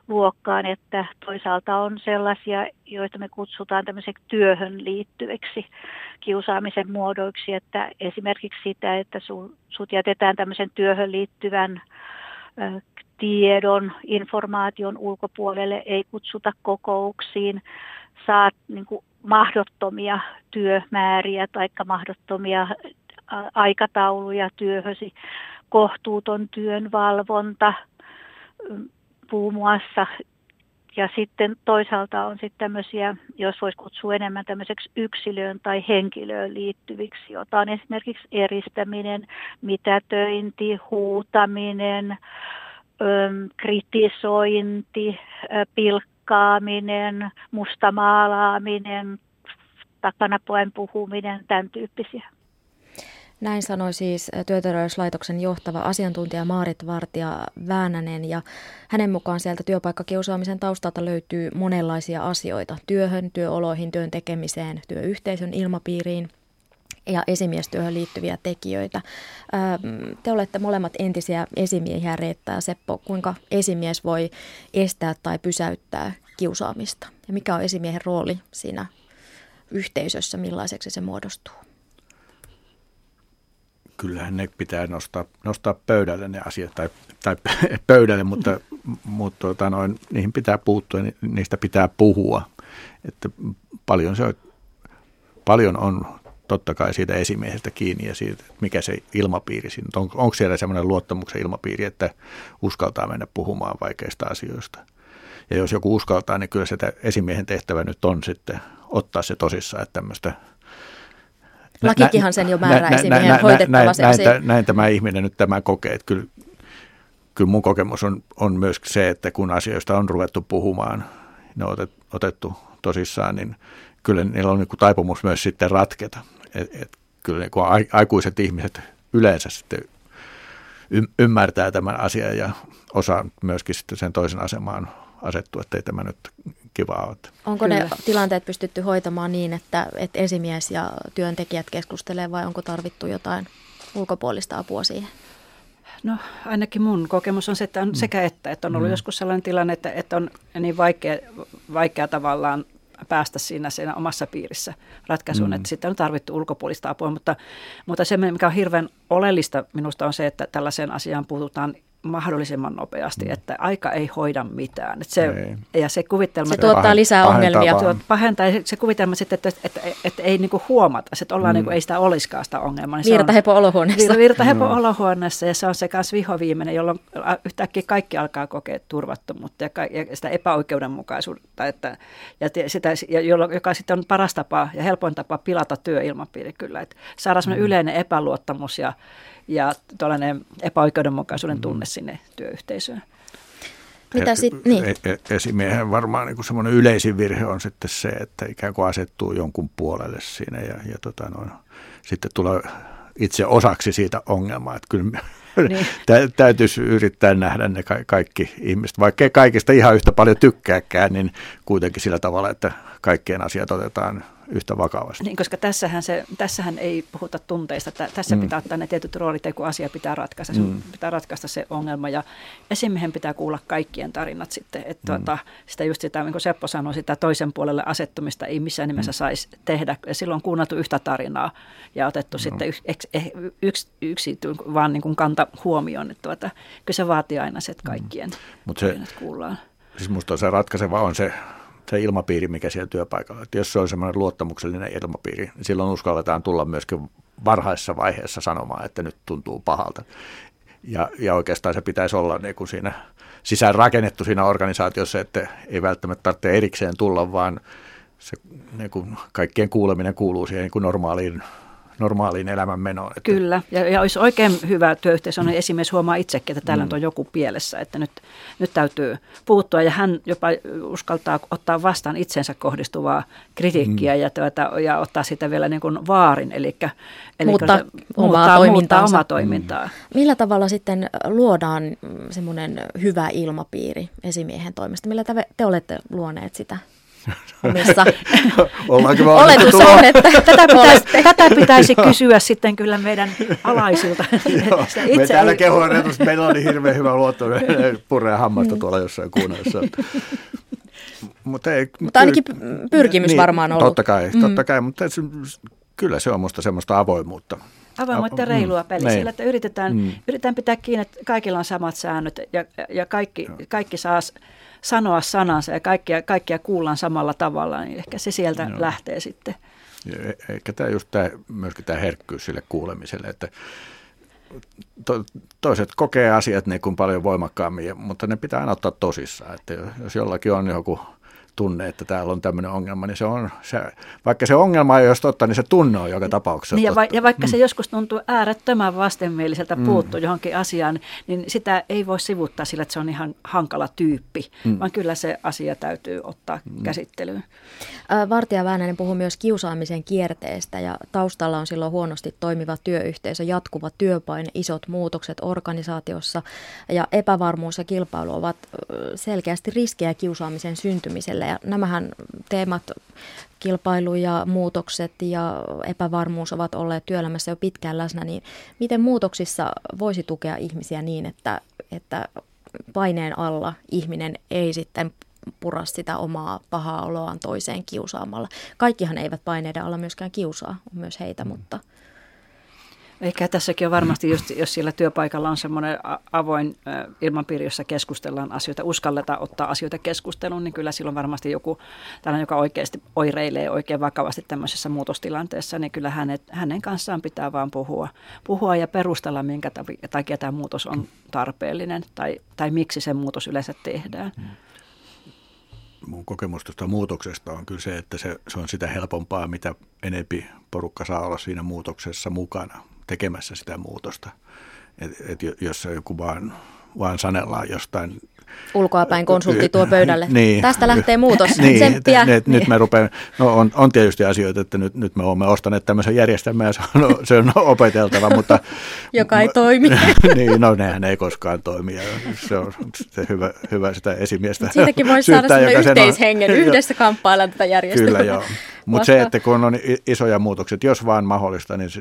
Speaker 11: luokkaan, että toisaalta on sellaisia, joita me kutsutaan tämmöiseksi työhön liittyviksi kiusaamisen muodoiksi, että esimerkiksi sitä, että sut jätetään tämmöisen työhön liittyvän tiedon, informaation ulkopuolelle, ei kutsuta kokouksiin, saat niin kuin, mahdottomia työmääriä tai mahdottomia aikatauluja työhösi, kohtuuton työn valvonta, muun muassa. Ja sitten toisaalta on sitten tämmöisiä, jos voisi kutsua enemmän tämmöiseksi yksilöön tai henkilöön liittyviksi, jota on esimerkiksi eristäminen, mitätöinti, huutaminen, kritisointi, pilkkaaminen, mustamaalaaminen, takanapoen puhuminen, tämän tyyppisiä.
Speaker 4: Näin sanoi siis työterveyslaitoksen johtava asiantuntija Maarit Vartija Väänänen ja hänen mukaan sieltä työpaikkakiusaamisen taustalta löytyy monenlaisia asioita työhön, työoloihin, työn tekemiseen, työyhteisön ilmapiiriin ja esimiestyöhön liittyviä tekijöitä. Te olette molemmat entisiä esimiehiä, Reetta ja Seppo. Kuinka esimies voi estää tai pysäyttää kiusaamista? Ja mikä on esimiehen rooli siinä yhteisössä, millaiseksi se muodostuu?
Speaker 7: kyllähän ne pitää nostaa, nostaa pöydälle ne asiat, tai, tai (laughs) pöydälle, mutta, mutta tuota, noin, niihin pitää puuttua niistä pitää puhua. Että paljon, se on, paljon on totta kai siitä esimiehestä kiinni ja siitä, mikä se ilmapiiri siinä on. Onko siellä semmoinen luottamuksen ilmapiiri, että uskaltaa mennä puhumaan vaikeista asioista. Ja jos joku uskaltaa, niin kyllä se esimiehen tehtävä nyt on sitten ottaa se tosissaan, että tämmöistä –
Speaker 4: Lakikinhan sen jo määrää nä, nä, nä, hoidettava nä,
Speaker 7: näin, näin, näin tämä ihminen nyt tämä kokee, että kyllä, kyllä mun kokemus on, on myös se, että kun asioista on ruvettu puhumaan, ne on otettu tosissaan, niin kyllä niillä on niin kuin taipumus myös sitten ratketa. Et, et kyllä niin kuin aikuiset ihmiset yleensä sitten ymmärtää tämän asian ja osaa myöskin sitten sen toisen asemaan asettua, että ei tämä nyt kivaa ole.
Speaker 4: Onko Kyllä. ne tilanteet pystytty hoitamaan niin, että, että esimies ja työntekijät keskustelevat vai onko tarvittu jotain ulkopuolista apua siihen?
Speaker 6: No ainakin mun kokemus on se, että on mm. sekä että, että on ollut mm. joskus sellainen tilanne, että, että on niin vaikea, vaikea tavallaan päästä siinä, siinä omassa piirissä ratkaisuun, mm. että sitten on tarvittu ulkopuolista apua, mutta, mutta se, mikä on hirveän oleellista minusta on se, että tällaiseen asiaan puututaan mahdollisimman nopeasti, mm. että aika ei hoida mitään. Että se, ja se kuvitelma...
Speaker 4: Se tuottaa pah- lisää ongelmia.
Speaker 6: Tuot, pahentaa se kuvitelma sitten, että, että, että, että ei niinku huomata, että ollaan mm. niinku, ei sitä olisikaan sitä ongelmaa.
Speaker 4: Niin virtahepo olohuoneessa.
Speaker 6: Virtahepo mm. olohuoneessa ja se on se kanssa vihoviimeinen, jolloin yhtäkkiä kaikki alkaa kokea turvattomuutta ja, ja sitä epäoikeudenmukaisuutta, että, ja sitä, ja jolloin, joka sitten on paras tapa ja helpoin tapa pilata työilmapiiri kyllä. Että saadaan mm. yleinen epäluottamus ja, ja tuollainen epäoikeudenmukaisuuden tunne sinne työyhteisöön.
Speaker 4: Mitä sit, niin.
Speaker 7: E, e, esimiehen varmaan niin semmoinen yleisin virhe on sitten se, että ikään kuin asettuu jonkun puolelle siinä ja, ja tota noin, sitten tulee itse osaksi siitä ongelmaa. Että kyllä (laughs) niin. tä, täytyisi yrittää nähdä ne ka- kaikki ihmiset, vaikka ei kaikista ihan yhtä paljon tykkääkään, niin kuitenkin sillä tavalla, että kaikkien asiat otetaan yhtä vakavasti.
Speaker 6: Niin, koska tässähän, se, tässähän ei puhuta tunteista. Tässä mm. pitää ottaa ne tietyt roolit, kun asia pitää ratkaista. Mm. pitää ratkaista se ongelma. Ja esimiehen pitää kuulla kaikkien tarinat sitten. Että mm. tuota, sitä just sitä, niin kuin Seppo sanoi, sitä toisen puolelle asettumista ei missään nimessä mm. saisi tehdä. Silloin on kuunneltu yhtä tarinaa ja otettu no. sitten yksi, yksi, yksi, vaan niin kuin kanta huomioon. Että tuota, kyllä se vaatii aina se, että mm. kaikkien mm. tarinat se, kuullaan.
Speaker 7: Siis musta se ratkaiseva on se se ilmapiiri, mikä siellä työpaikalla. Että jos se on semmoinen luottamuksellinen ilmapiiri, niin silloin uskalletaan tulla myöskin varhaisessa vaiheessa sanomaan, että nyt tuntuu pahalta. Ja, ja oikeastaan se pitäisi olla niin kuin siinä sisään rakennettu siinä organisaatiossa, että ei välttämättä tarvitse erikseen tulla, vaan se niin kuin kaikkien kuuleminen kuuluu siihen niin kuin normaaliin normaaliin elämänmenoon.
Speaker 6: Että... Kyllä, ja, ja olisi oikein hyvä työyhteisö, niin esimies huomaa itsekin, että täällä mm. on joku pielessä, että nyt, nyt täytyy puuttua, ja hän jopa uskaltaa ottaa vastaan itsensä kohdistuvaa kritiikkiä mm. ja, tuota, ja ottaa sitä vielä niin kuin vaarin, eli,
Speaker 4: eli muuttaa, se, omaa,
Speaker 6: muuttaa omaa toimintaa. Mm.
Speaker 4: Millä tavalla sitten luodaan semmoinen hyvä ilmapiiri esimiehen toimesta? Millä te, te olette luoneet sitä? Omissa (laughs)
Speaker 6: oletus on, että tätä pitäisi, tätä pitäisi kysyä sitten kyllä meidän alaisilta. (laughs)
Speaker 7: Joo, itse me täällä kehuin, että meillä oli hirveän hyvä luotto, (laughs) puree hammasta tuolla jossain kuunnassa.
Speaker 4: mutta, ei, mutta ainakin pyrkimys niin, varmaan ollut.
Speaker 7: Totta kai, mm. totta kai mutta kyllä se on minusta semmoista avoimuutta.
Speaker 6: Avoimuutta ja reilua mm, peliä sillä, että yritetään, mm. yritetään pitää kiinni, että kaikilla on samat säännöt ja, ja kaikki, kaikki saa sanoa sanansa ja kaikkia, kaikkia kuullaan samalla tavalla, niin ehkä se sieltä no. lähtee sitten.
Speaker 7: Ja ehkä tämä just tämä, myöskin tämä herkkyys sille kuulemiselle, että to, toiset kokee asiat niin kuin paljon voimakkaammin, mutta ne pitää aina ottaa tosissaan. Että jos jollakin on joku tunne, että täällä on tämmöinen ongelma, niin se on, se, vaikka se ongelma ei ole totta, niin se tunne on joka tapauksessa
Speaker 6: niin ja, va, ja vaikka mm. se joskus tuntuu äärettömän vastenmieliseltä mm. puuttua johonkin asiaan, niin sitä ei voi sivuttaa sillä, että se on ihan hankala tyyppi, mm. vaan kyllä se asia täytyy ottaa mm. käsittelyyn.
Speaker 4: Vartija Väänänen puhuu myös kiusaamisen kierteestä ja taustalla on silloin huonosti toimiva työyhteisö, jatkuva työpaine, isot muutokset organisaatiossa ja epävarmuus ja kilpailu ovat selkeästi riskejä kiusaamisen syntymiselle ja nämähän teemat kilpailu ja muutokset ja epävarmuus ovat olleet työelämässä jo pitkään läsnä, niin miten muutoksissa voisi tukea ihmisiä niin, että, että paineen alla ihminen ei sitten pura sitä omaa pahaa oloaan toiseen kiusaamalla. Kaikkihan eivät paineiden alla myöskään kiusaa, on myös heitä, mutta...
Speaker 6: Ehkä tässäkin on varmasti, just, jos siellä työpaikalla on semmoinen avoin ilmapiiri, jossa keskustellaan asioita, uskalletaan ottaa asioita keskusteluun, niin kyllä silloin varmasti joku tällainen, joka oikeasti oireilee oikein vakavasti tämmöisessä muutostilanteessa, niin kyllä hänet, hänen kanssaan pitää vaan puhua, puhua ja perustella, minkä takia tämä muutos on tarpeellinen tai, tai miksi se muutos yleensä tehdään. Mm
Speaker 7: mun kokemus tuosta muutoksesta on kyllä se, että se, se on sitä helpompaa, mitä enempi porukka saa olla siinä muutoksessa mukana tekemässä sitä muutosta. Et, et jos joku vaan, vaan sanellaan jostain
Speaker 4: Ulkoapäin konsultti tuo pöydälle. (laughs)
Speaker 7: Niin.
Speaker 4: Tästä lähtee muutos. (laughs)
Speaker 7: niin,
Speaker 4: Tsemppiä.
Speaker 7: että, että nyt me rupeamme, no on, on tietysti asioita, että nyt, nyt me olemme ostaneet tämmöisen järjestelmän ja se on, (laughs) se on opeteltava, mutta...
Speaker 4: Joka ei toimi.
Speaker 7: niin, no nehän ei koskaan toimi ja se on se hyvä, hyvä sitä esimiestä
Speaker 4: Siitäkin voisi saada sellainen yhteishengen, yhdessä kamppailla tätä järjestelmää.
Speaker 7: Kyllä joo, mutta se, että kun on isoja muutokset, jos vaan mahdollista, niin se,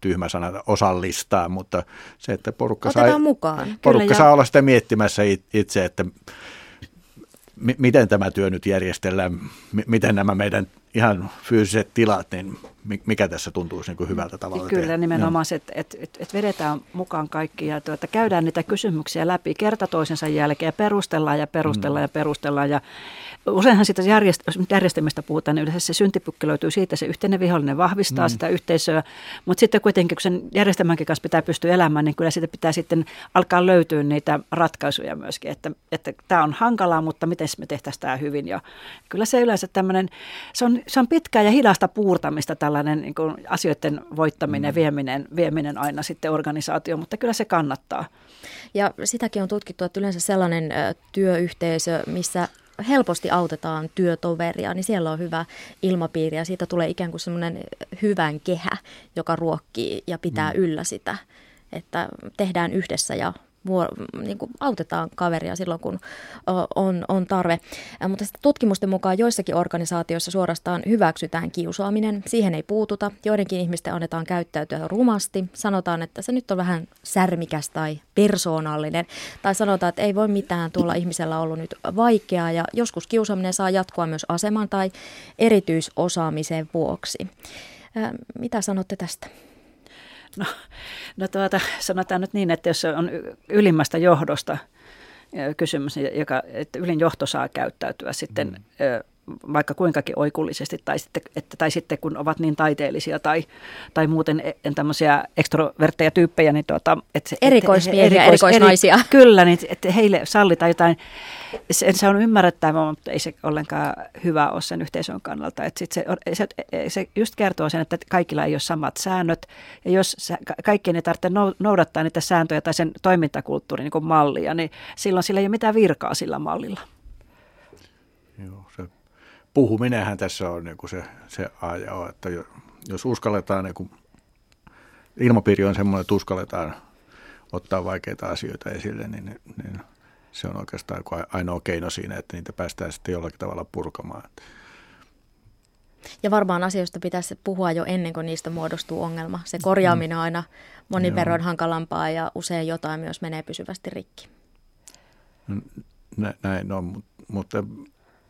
Speaker 7: tyhmä sana osallistaa, mutta se, että porukka, saa,
Speaker 4: mukaan.
Speaker 7: porukka Kyllä, saa olla sitä miettimässä itse, että m- miten tämä työ nyt järjestellään, m- miten nämä meidän ihan fyysiset tilat, niin mikä tässä tuntuisi niin kuin hyvältä tavalla
Speaker 6: Kyllä, tehdä. nimenomaan, että et, et, et vedetään mukaan kaikki ja tuota, käydään niitä kysymyksiä läpi kerta toisensa jälkeen ja perustellaan ja perustellaan mm. ja perustellaan ja Useinhan sitä järjest- järjestelmistä puhutaan, niin yleensä se syntipykki löytyy siitä, se yhteinen vihollinen vahvistaa mm. sitä yhteisöä, mutta sitten kuitenkin kun sen järjestelmänkin kanssa pitää pystyä elämään, niin kyllä siitä pitää sitten alkaa löytyä niitä ratkaisuja myöskin, että, että tämä on hankalaa, mutta miten me tehtäisiin tämä hyvin. Ja kyllä se yleensä tämmöinen, se on, se on pitkää ja hidasta puurtamista tällainen niin kuin asioiden voittaminen, mm. vieminen, vieminen aina sitten organisaatio, mutta kyllä se kannattaa.
Speaker 4: Ja sitäkin on tutkittu, että yleensä sellainen työyhteisö, missä helposti autetaan työtoveria, niin siellä on hyvä ilmapiiri ja siitä tulee ikään kuin semmoinen hyvän kehä, joka ruokkii ja pitää mm. yllä sitä, että tehdään yhdessä ja niin kuin autetaan kaveria silloin, kun on, on tarve. Mutta tutkimusten mukaan joissakin organisaatioissa suorastaan hyväksytään kiusaaminen. Siihen ei puututa. Joidenkin ihmisten annetaan käyttäytyä rumasti. Sanotaan, että se nyt on vähän särmikäs tai persoonallinen. Tai sanotaan, että ei voi mitään, tuolla ihmisellä ollut nyt vaikeaa. Ja joskus kiusaaminen saa jatkoa myös aseman tai erityisosaamisen vuoksi. Mitä sanotte tästä?
Speaker 6: No, no tuota, sanotaan nyt niin, että jos on ylimmästä johdosta kysymys, joka, että ylin johto saa käyttäytyä sitten mm vaikka kuinkakin oikullisesti, tai sitten, että, tai sitten kun ovat niin taiteellisia tai, tai muuten e, tämmöisiä ekstrovertteja tyyppejä, niin tuota,
Speaker 4: että, se, Erikoismiehiä, erikois, erikoisnaisia. Eri,
Speaker 6: kyllä, niin että heille sallitaan jotain, se, se on ymmärrettävää, mutta ei se ollenkaan hyvä ole sen yhteisön kannalta. Että sit se, se, se just kertoo sen, että kaikilla ei ole samat säännöt, ja jos kaikkien ei tarvitse noudattaa niitä sääntöjä tai sen toimintakulttuurin niin mallia, niin silloin sillä ei ole mitään virkaa sillä mallilla.
Speaker 7: Joo, puhuminenhän tässä on niin kuin se, se aja, että jos uskalletaan, niin kuin, ilmapiiri on semmoinen, että uskalletaan ottaa vaikeita asioita esille, niin, niin se on oikeastaan ainoa keino siinä, että niitä päästään sitten jollakin tavalla purkamaan.
Speaker 4: Ja varmaan asioista pitäisi puhua jo ennen kuin niistä muodostuu ongelma. Se korjaaminen on aina monin verran hankalampaa ja usein jotain myös menee pysyvästi rikki.
Speaker 7: Näin on, mutta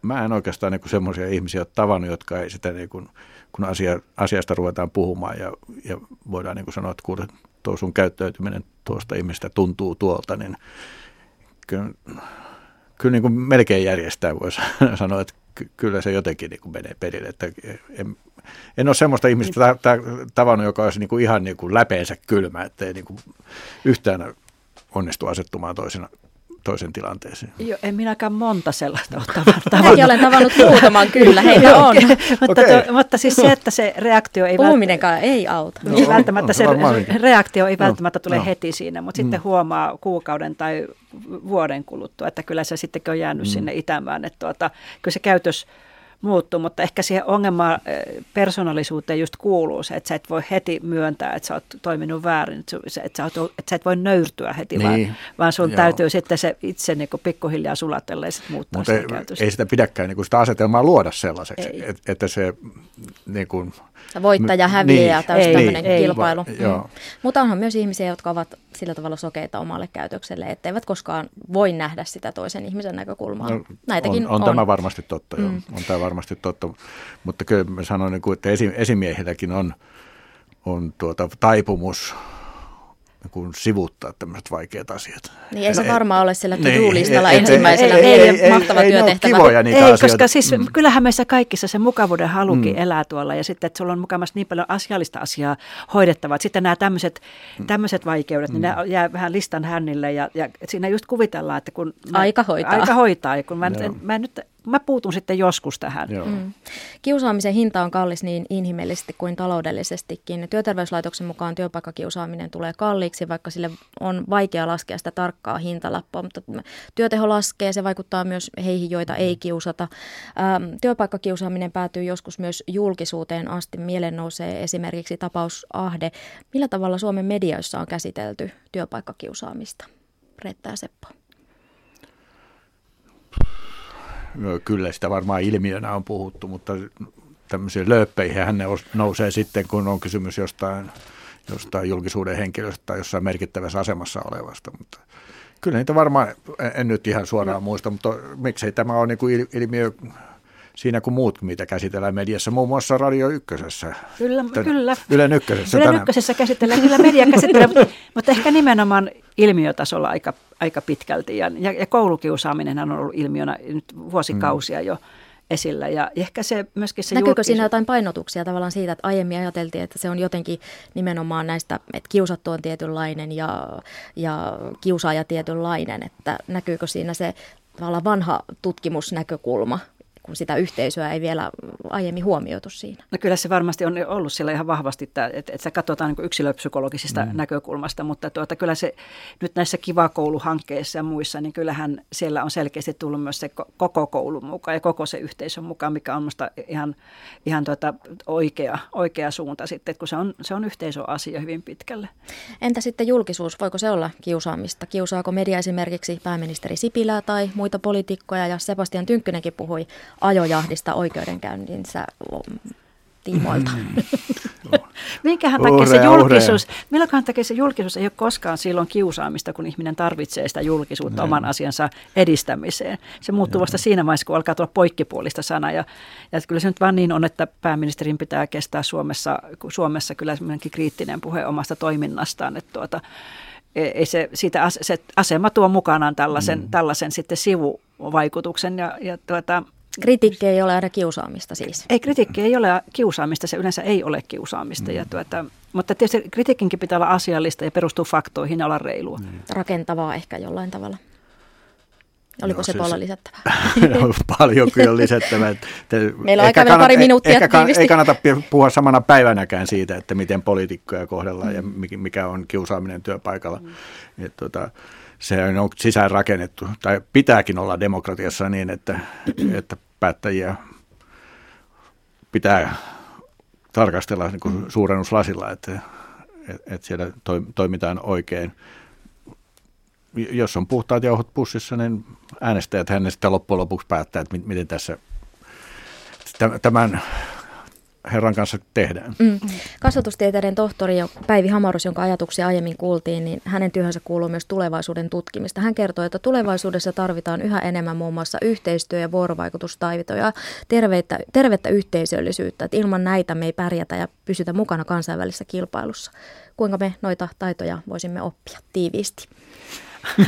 Speaker 7: mä en oikeastaan niin semmoisia ihmisiä ole tavannut, jotka ei sitä, niin kuin, kun asia, asiasta ruvetaan puhumaan ja, ja voidaan niin kuin sanoa, että kuule, tuo sun käyttäytyminen tuosta ihmistä tuntuu tuolta, niin kyllä, kyllä niin kuin melkein järjestää voisi (laughs) sanoa, että kyllä se jotenkin niin kuin menee perille. Että en, en ole semmoista ihmistä ta, ta, tavannut, joka olisi niin kuin ihan niin kuin läpeensä kylmä, ettei niin kuin yhtään onnistu asettumaan toisena toisen tilanteeseen.
Speaker 6: Joo, en minäkään monta sellaista ole (laughs)
Speaker 4: tavannut. Minäkin olen tavannut muutaman kyllä, heitä on. okay. (laughs)
Speaker 6: mutta, okay. to, mutta siis se, että se reaktio ei...
Speaker 4: Puhuminenkaan vält... ei auta.
Speaker 6: No, ei välttämättä se reaktio ei välttämättä no, tule no. heti siinä, mutta mm. sitten huomaa kuukauden tai vuoden kuluttua, että kyllä se sittenkin on jäänyt mm. sinne itämään. Että tuota, kyllä se käytös muuttuu, mutta ehkä siihen ongelma persoonallisuuteen just kuuluu se, että sä et voi heti myöntää, että sä oot toiminut väärin, että sä, että sä, oot, että sä et voi nöyrtyä heti, niin. vaan, vaan sun Joo. täytyy sitten se itse niin pikkuhiljaa sulatella ja sitten muuttaa mutta
Speaker 7: ei, ei sitä pidäkään niin kuin sitä asetelmaa luoda sellaiseksi, että, että se niin kuin,
Speaker 4: voittaja häviää niin, täysin tämmöinen ei, kilpailu. Va, mm. Mutta onhan myös ihmisiä, jotka ovat sillä tavalla sokeita omalle käytökselle, etteivät koskaan voi nähdä sitä toisen ihmisen näkökulmaa. No,
Speaker 7: Näitäkin on, on, on. tämä varmasti totta, joo. Mm. On tämä varmasti totta. Mutta kyllä mä sanoin, niin että esimiehilläkin on, on tuota, taipumus kuin sivuttaa tämmöiset vaikeat asiat.
Speaker 4: Niin ei se varmaan ole sillä to-do-listalla niin, ensimmäisenä. Ei, ei, ei, ei, mahtava ei, työtehtävä.
Speaker 6: Kivoja niitä ei, asioita. koska siis mm. kyllähän meissä kaikissa se mukavuuden halukin mm. elää tuolla ja sitten, että sulla on mukavasti niin paljon asiallista asiaa hoidettavaa. Sitten nämä tämmöiset, mm. tämmöiset vaikeudet, niin mm. ne jää vähän listan hännille ja, ja siinä just kuvitellaan, että kun...
Speaker 4: Aika hoitaa.
Speaker 6: Aika hoitaa. Ja kun mä, en, mä nyt mä puutun sitten joskus tähän. Joo. Mm.
Speaker 4: Kiusaamisen hinta on kallis niin inhimillisesti kuin taloudellisestikin. Työterveyslaitoksen mukaan työpaikkakiusaaminen tulee kalliiksi, vaikka sille on vaikea laskea sitä tarkkaa hintalappua, mutta työteho laskee, se vaikuttaa myös heihin, joita ei kiusata. Ähm, työpaikkakiusaaminen päätyy joskus myös julkisuuteen asti. Mielen nousee esimerkiksi tapaus Ahde. Millä tavalla Suomen medioissa on käsitelty työpaikkakiusaamista? Reetta ja Seppo.
Speaker 7: kyllä sitä varmaan ilmiönä on puhuttu, mutta tämmöisiä lööppeihin hän nousee sitten, kun on kysymys jostain, jostain julkisuuden henkilöstä tai jossain merkittävässä asemassa olevasta. Mutta kyllä niitä varmaan, en nyt ihan suoraan no. muista, mutta miksei tämä ole niin kuin ilmiö siinä kuin muut, mitä käsitellään mediassa, muun muassa Radio Ykkösessä.
Speaker 6: Kyllä, Tän, kyllä.
Speaker 7: Ylen Ykkösessä
Speaker 6: Ylen Ykkösessä käsitellään, kyllä media käsittelee, mutta, mutta ehkä nimenomaan ilmiötasolla aika, aika pitkälti. Ja, ja, ja koulukiusaaminen on ollut ilmiönä nyt vuosikausia mm. Esillä. Ja ehkä se myöskin se
Speaker 4: Näkyykö
Speaker 6: julkis...
Speaker 4: siinä jotain painotuksia tavallaan siitä, että aiemmin ajateltiin, että se on jotenkin nimenomaan näistä, että kiusattu on tietynlainen ja, ja kiusaaja tietynlainen, että näkyykö siinä se tavallaan vanha tutkimusnäkökulma kun sitä yhteisöä ei vielä aiemmin huomioitu siinä.
Speaker 6: No kyllä se varmasti on ollut siellä ihan vahvasti, että, että, että se katsotaan niin yksilöpsykologisesta mm. näkökulmasta, mutta tuota, kyllä se nyt näissä kivakouluhankkeissa ja muissa, niin kyllähän siellä on selkeästi tullut myös se koko koulun mukaan ja koko se yhteisön mukaan, mikä on minusta ihan, ihan tuota oikea, oikea suunta sitten, että kun se on, se on yhteisöasia hyvin pitkälle.
Speaker 4: Entä sitten julkisuus, voiko se olla kiusaamista? Kiusaako media esimerkiksi pääministeri Sipilää tai muita poliitikkoja ja Sebastian Tynkkynenkin puhui ajojahdista oikeudenkäyntinsä tiimoilta. Mm. (laughs)
Speaker 6: Minkähän takia se julkisuus, milloinkaan takia se julkisuus ei ole koskaan silloin kiusaamista, kun ihminen tarvitsee sitä julkisuutta Näin. oman asiansa edistämiseen. Se muuttuu vasta siinä vaiheessa, kun alkaa tulla poikkipuolista sana. Ja, ja kyllä se nyt vaan niin on, että pääministerin pitää kestää Suomessa, Suomessa kyllä kriittinen puhe omasta toiminnastaan. Että tuota, e, ei se, siitä, se asema tuo mukanaan tällaisen, mm. tällaisen sitten sivuvaikutuksen ja, ja tuota,
Speaker 4: Kritiikki ei ole aina kiusaamista siis.
Speaker 6: Ei, kritiikki ei ole kiusaamista, se yleensä ei ole kiusaamista. Mm. Ja tuota, mutta tietysti kritiikinkin pitää olla asiallista ja perustuu faktoihin ja olla reilua. Mm.
Speaker 4: Rakentavaa ehkä jollain tavalla. Oliko no, se siis, lisättävää? (laughs)
Speaker 7: paljon kyllä lisättävää.
Speaker 4: Meillä on aika pari minuuttia
Speaker 7: ehkä ei kannata puhua samana päivänäkään siitä, että miten poliitikkoja kohdellaan mm. ja mikä on kiusaaminen työpaikalla. Mm. Et, tuota, se on sisään rakennettu, tai pitääkin olla demokratiassa niin, että, (clears throat) että päättäjiä pitää tarkastella niin kuin suurennuslasilla, että, että siellä toimitaan oikein. Jos on puhtaat jauhot pussissa, niin äänestäjät hän sitten loppujen lopuksi päättää, että miten tässä tämän herran kanssa tehdään. Mm.
Speaker 4: Kasvatustieteiden tohtori Päivi Hamarus, jonka ajatuksia aiemmin kuultiin, niin hänen työhönsä kuuluu myös tulevaisuuden tutkimista. Hän kertoo, että tulevaisuudessa tarvitaan yhä enemmän muun muassa yhteistyö- ja vuorovaikutustaitoja, tervettä, tervettä yhteisöllisyyttä. Että ilman näitä me ei pärjätä ja pysytä mukana kansainvälisessä kilpailussa. Kuinka me noita taitoja voisimme oppia tiiviisti?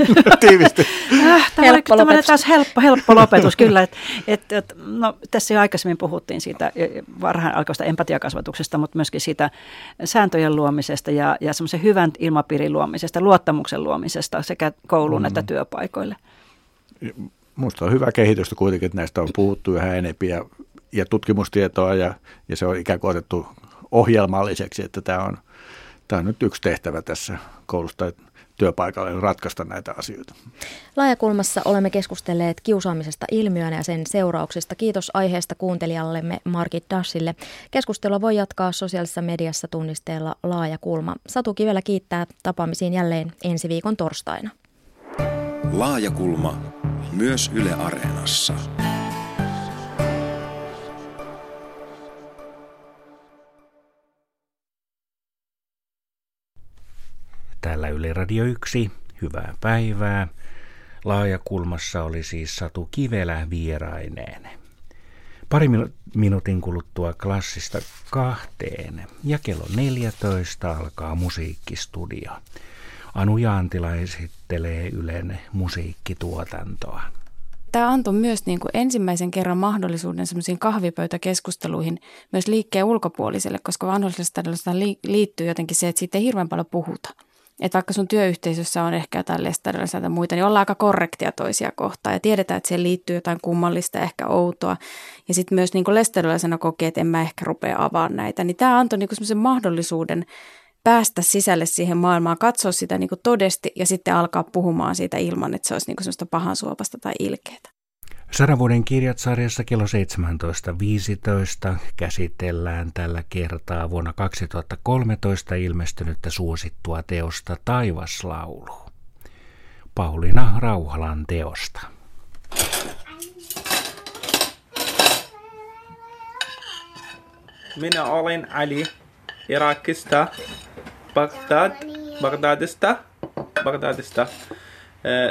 Speaker 4: (laughs)
Speaker 7: Tiivisti.
Speaker 6: Äh, tämä helppo oli lopetus. taas helppo, helppo lopetus, kyllä. Et, et, et, no, tässä jo aikaisemmin puhuttiin siitä varhain alkoista empatiakasvatuksesta, mutta myöskin siitä sääntöjen luomisesta ja, ja semmoisen hyvän ilmapiirin luomisesta, luottamuksen luomisesta sekä kouluun mm. että työpaikoille.
Speaker 7: Minusta on hyvä kehitystä kuitenkin, että näistä on puhuttu yhä enemmän ja, ja tutkimustietoa ja, ja se on ikään kuin otettu ohjelmalliseksi, että tämä on, tämä on nyt yksi tehtävä tässä koulusta, että työpaikalle ratkaista näitä asioita.
Speaker 4: Laajakulmassa olemme keskustelleet kiusaamisesta ilmiönä ja sen seurauksista. Kiitos aiheesta kuuntelijallemme Margit Dashille. Keskustelua voi jatkaa sosiaalisessa mediassa tunnisteella Laajakulma. Satu Kivelä kiittää tapaamisiin jälleen ensi viikon torstaina.
Speaker 5: Laajakulma myös Yle Areenassa.
Speaker 3: Täällä Yle Radio 1. Hyvää päivää. Laajakulmassa oli siis Satu Kivelä vieraineen. Pari minuutin kuluttua klassista kahteen ja kello 14 alkaa musiikkistudio. Anu Jaantila esittelee Ylen musiikkituotantoa.
Speaker 12: Tämä antoi myös niin kuin ensimmäisen kerran mahdollisuuden semmoisiin kahvipöytäkeskusteluihin myös liikkeen ulkopuoliselle, koska vanhulliselle liittyy jotenkin se, että siitä ei hirveän paljon puhuta Että vaikka sun työyhteisössä on ehkä jotain lestadiolaisia tai muita, niin ollaan aika korrektia toisia kohtaan ja tiedetään, että siihen liittyy jotain kummallista, ehkä outoa. Ja sitten myös niin lestadiolaisena kokee, että en mä ehkä rupea avaamaan näitä. Niin tämä antoi niin semmoisen mahdollisuuden päästä sisälle siihen maailmaan, katsoa sitä niin todesti ja sitten alkaa puhumaan siitä ilman, että se olisi niin semmoista pahan suopasta tai ilkeää.
Speaker 3: Saravuoden kirjat sarjassa kello 17.15 käsitellään tällä kertaa vuonna 2013 ilmestynyttä suosittua teosta Taivaslaulu. Pauliina Rauhalan teosta.
Speaker 13: Minä olen Ali Irakista, Bagdad, Bagdadista, Bagdadista.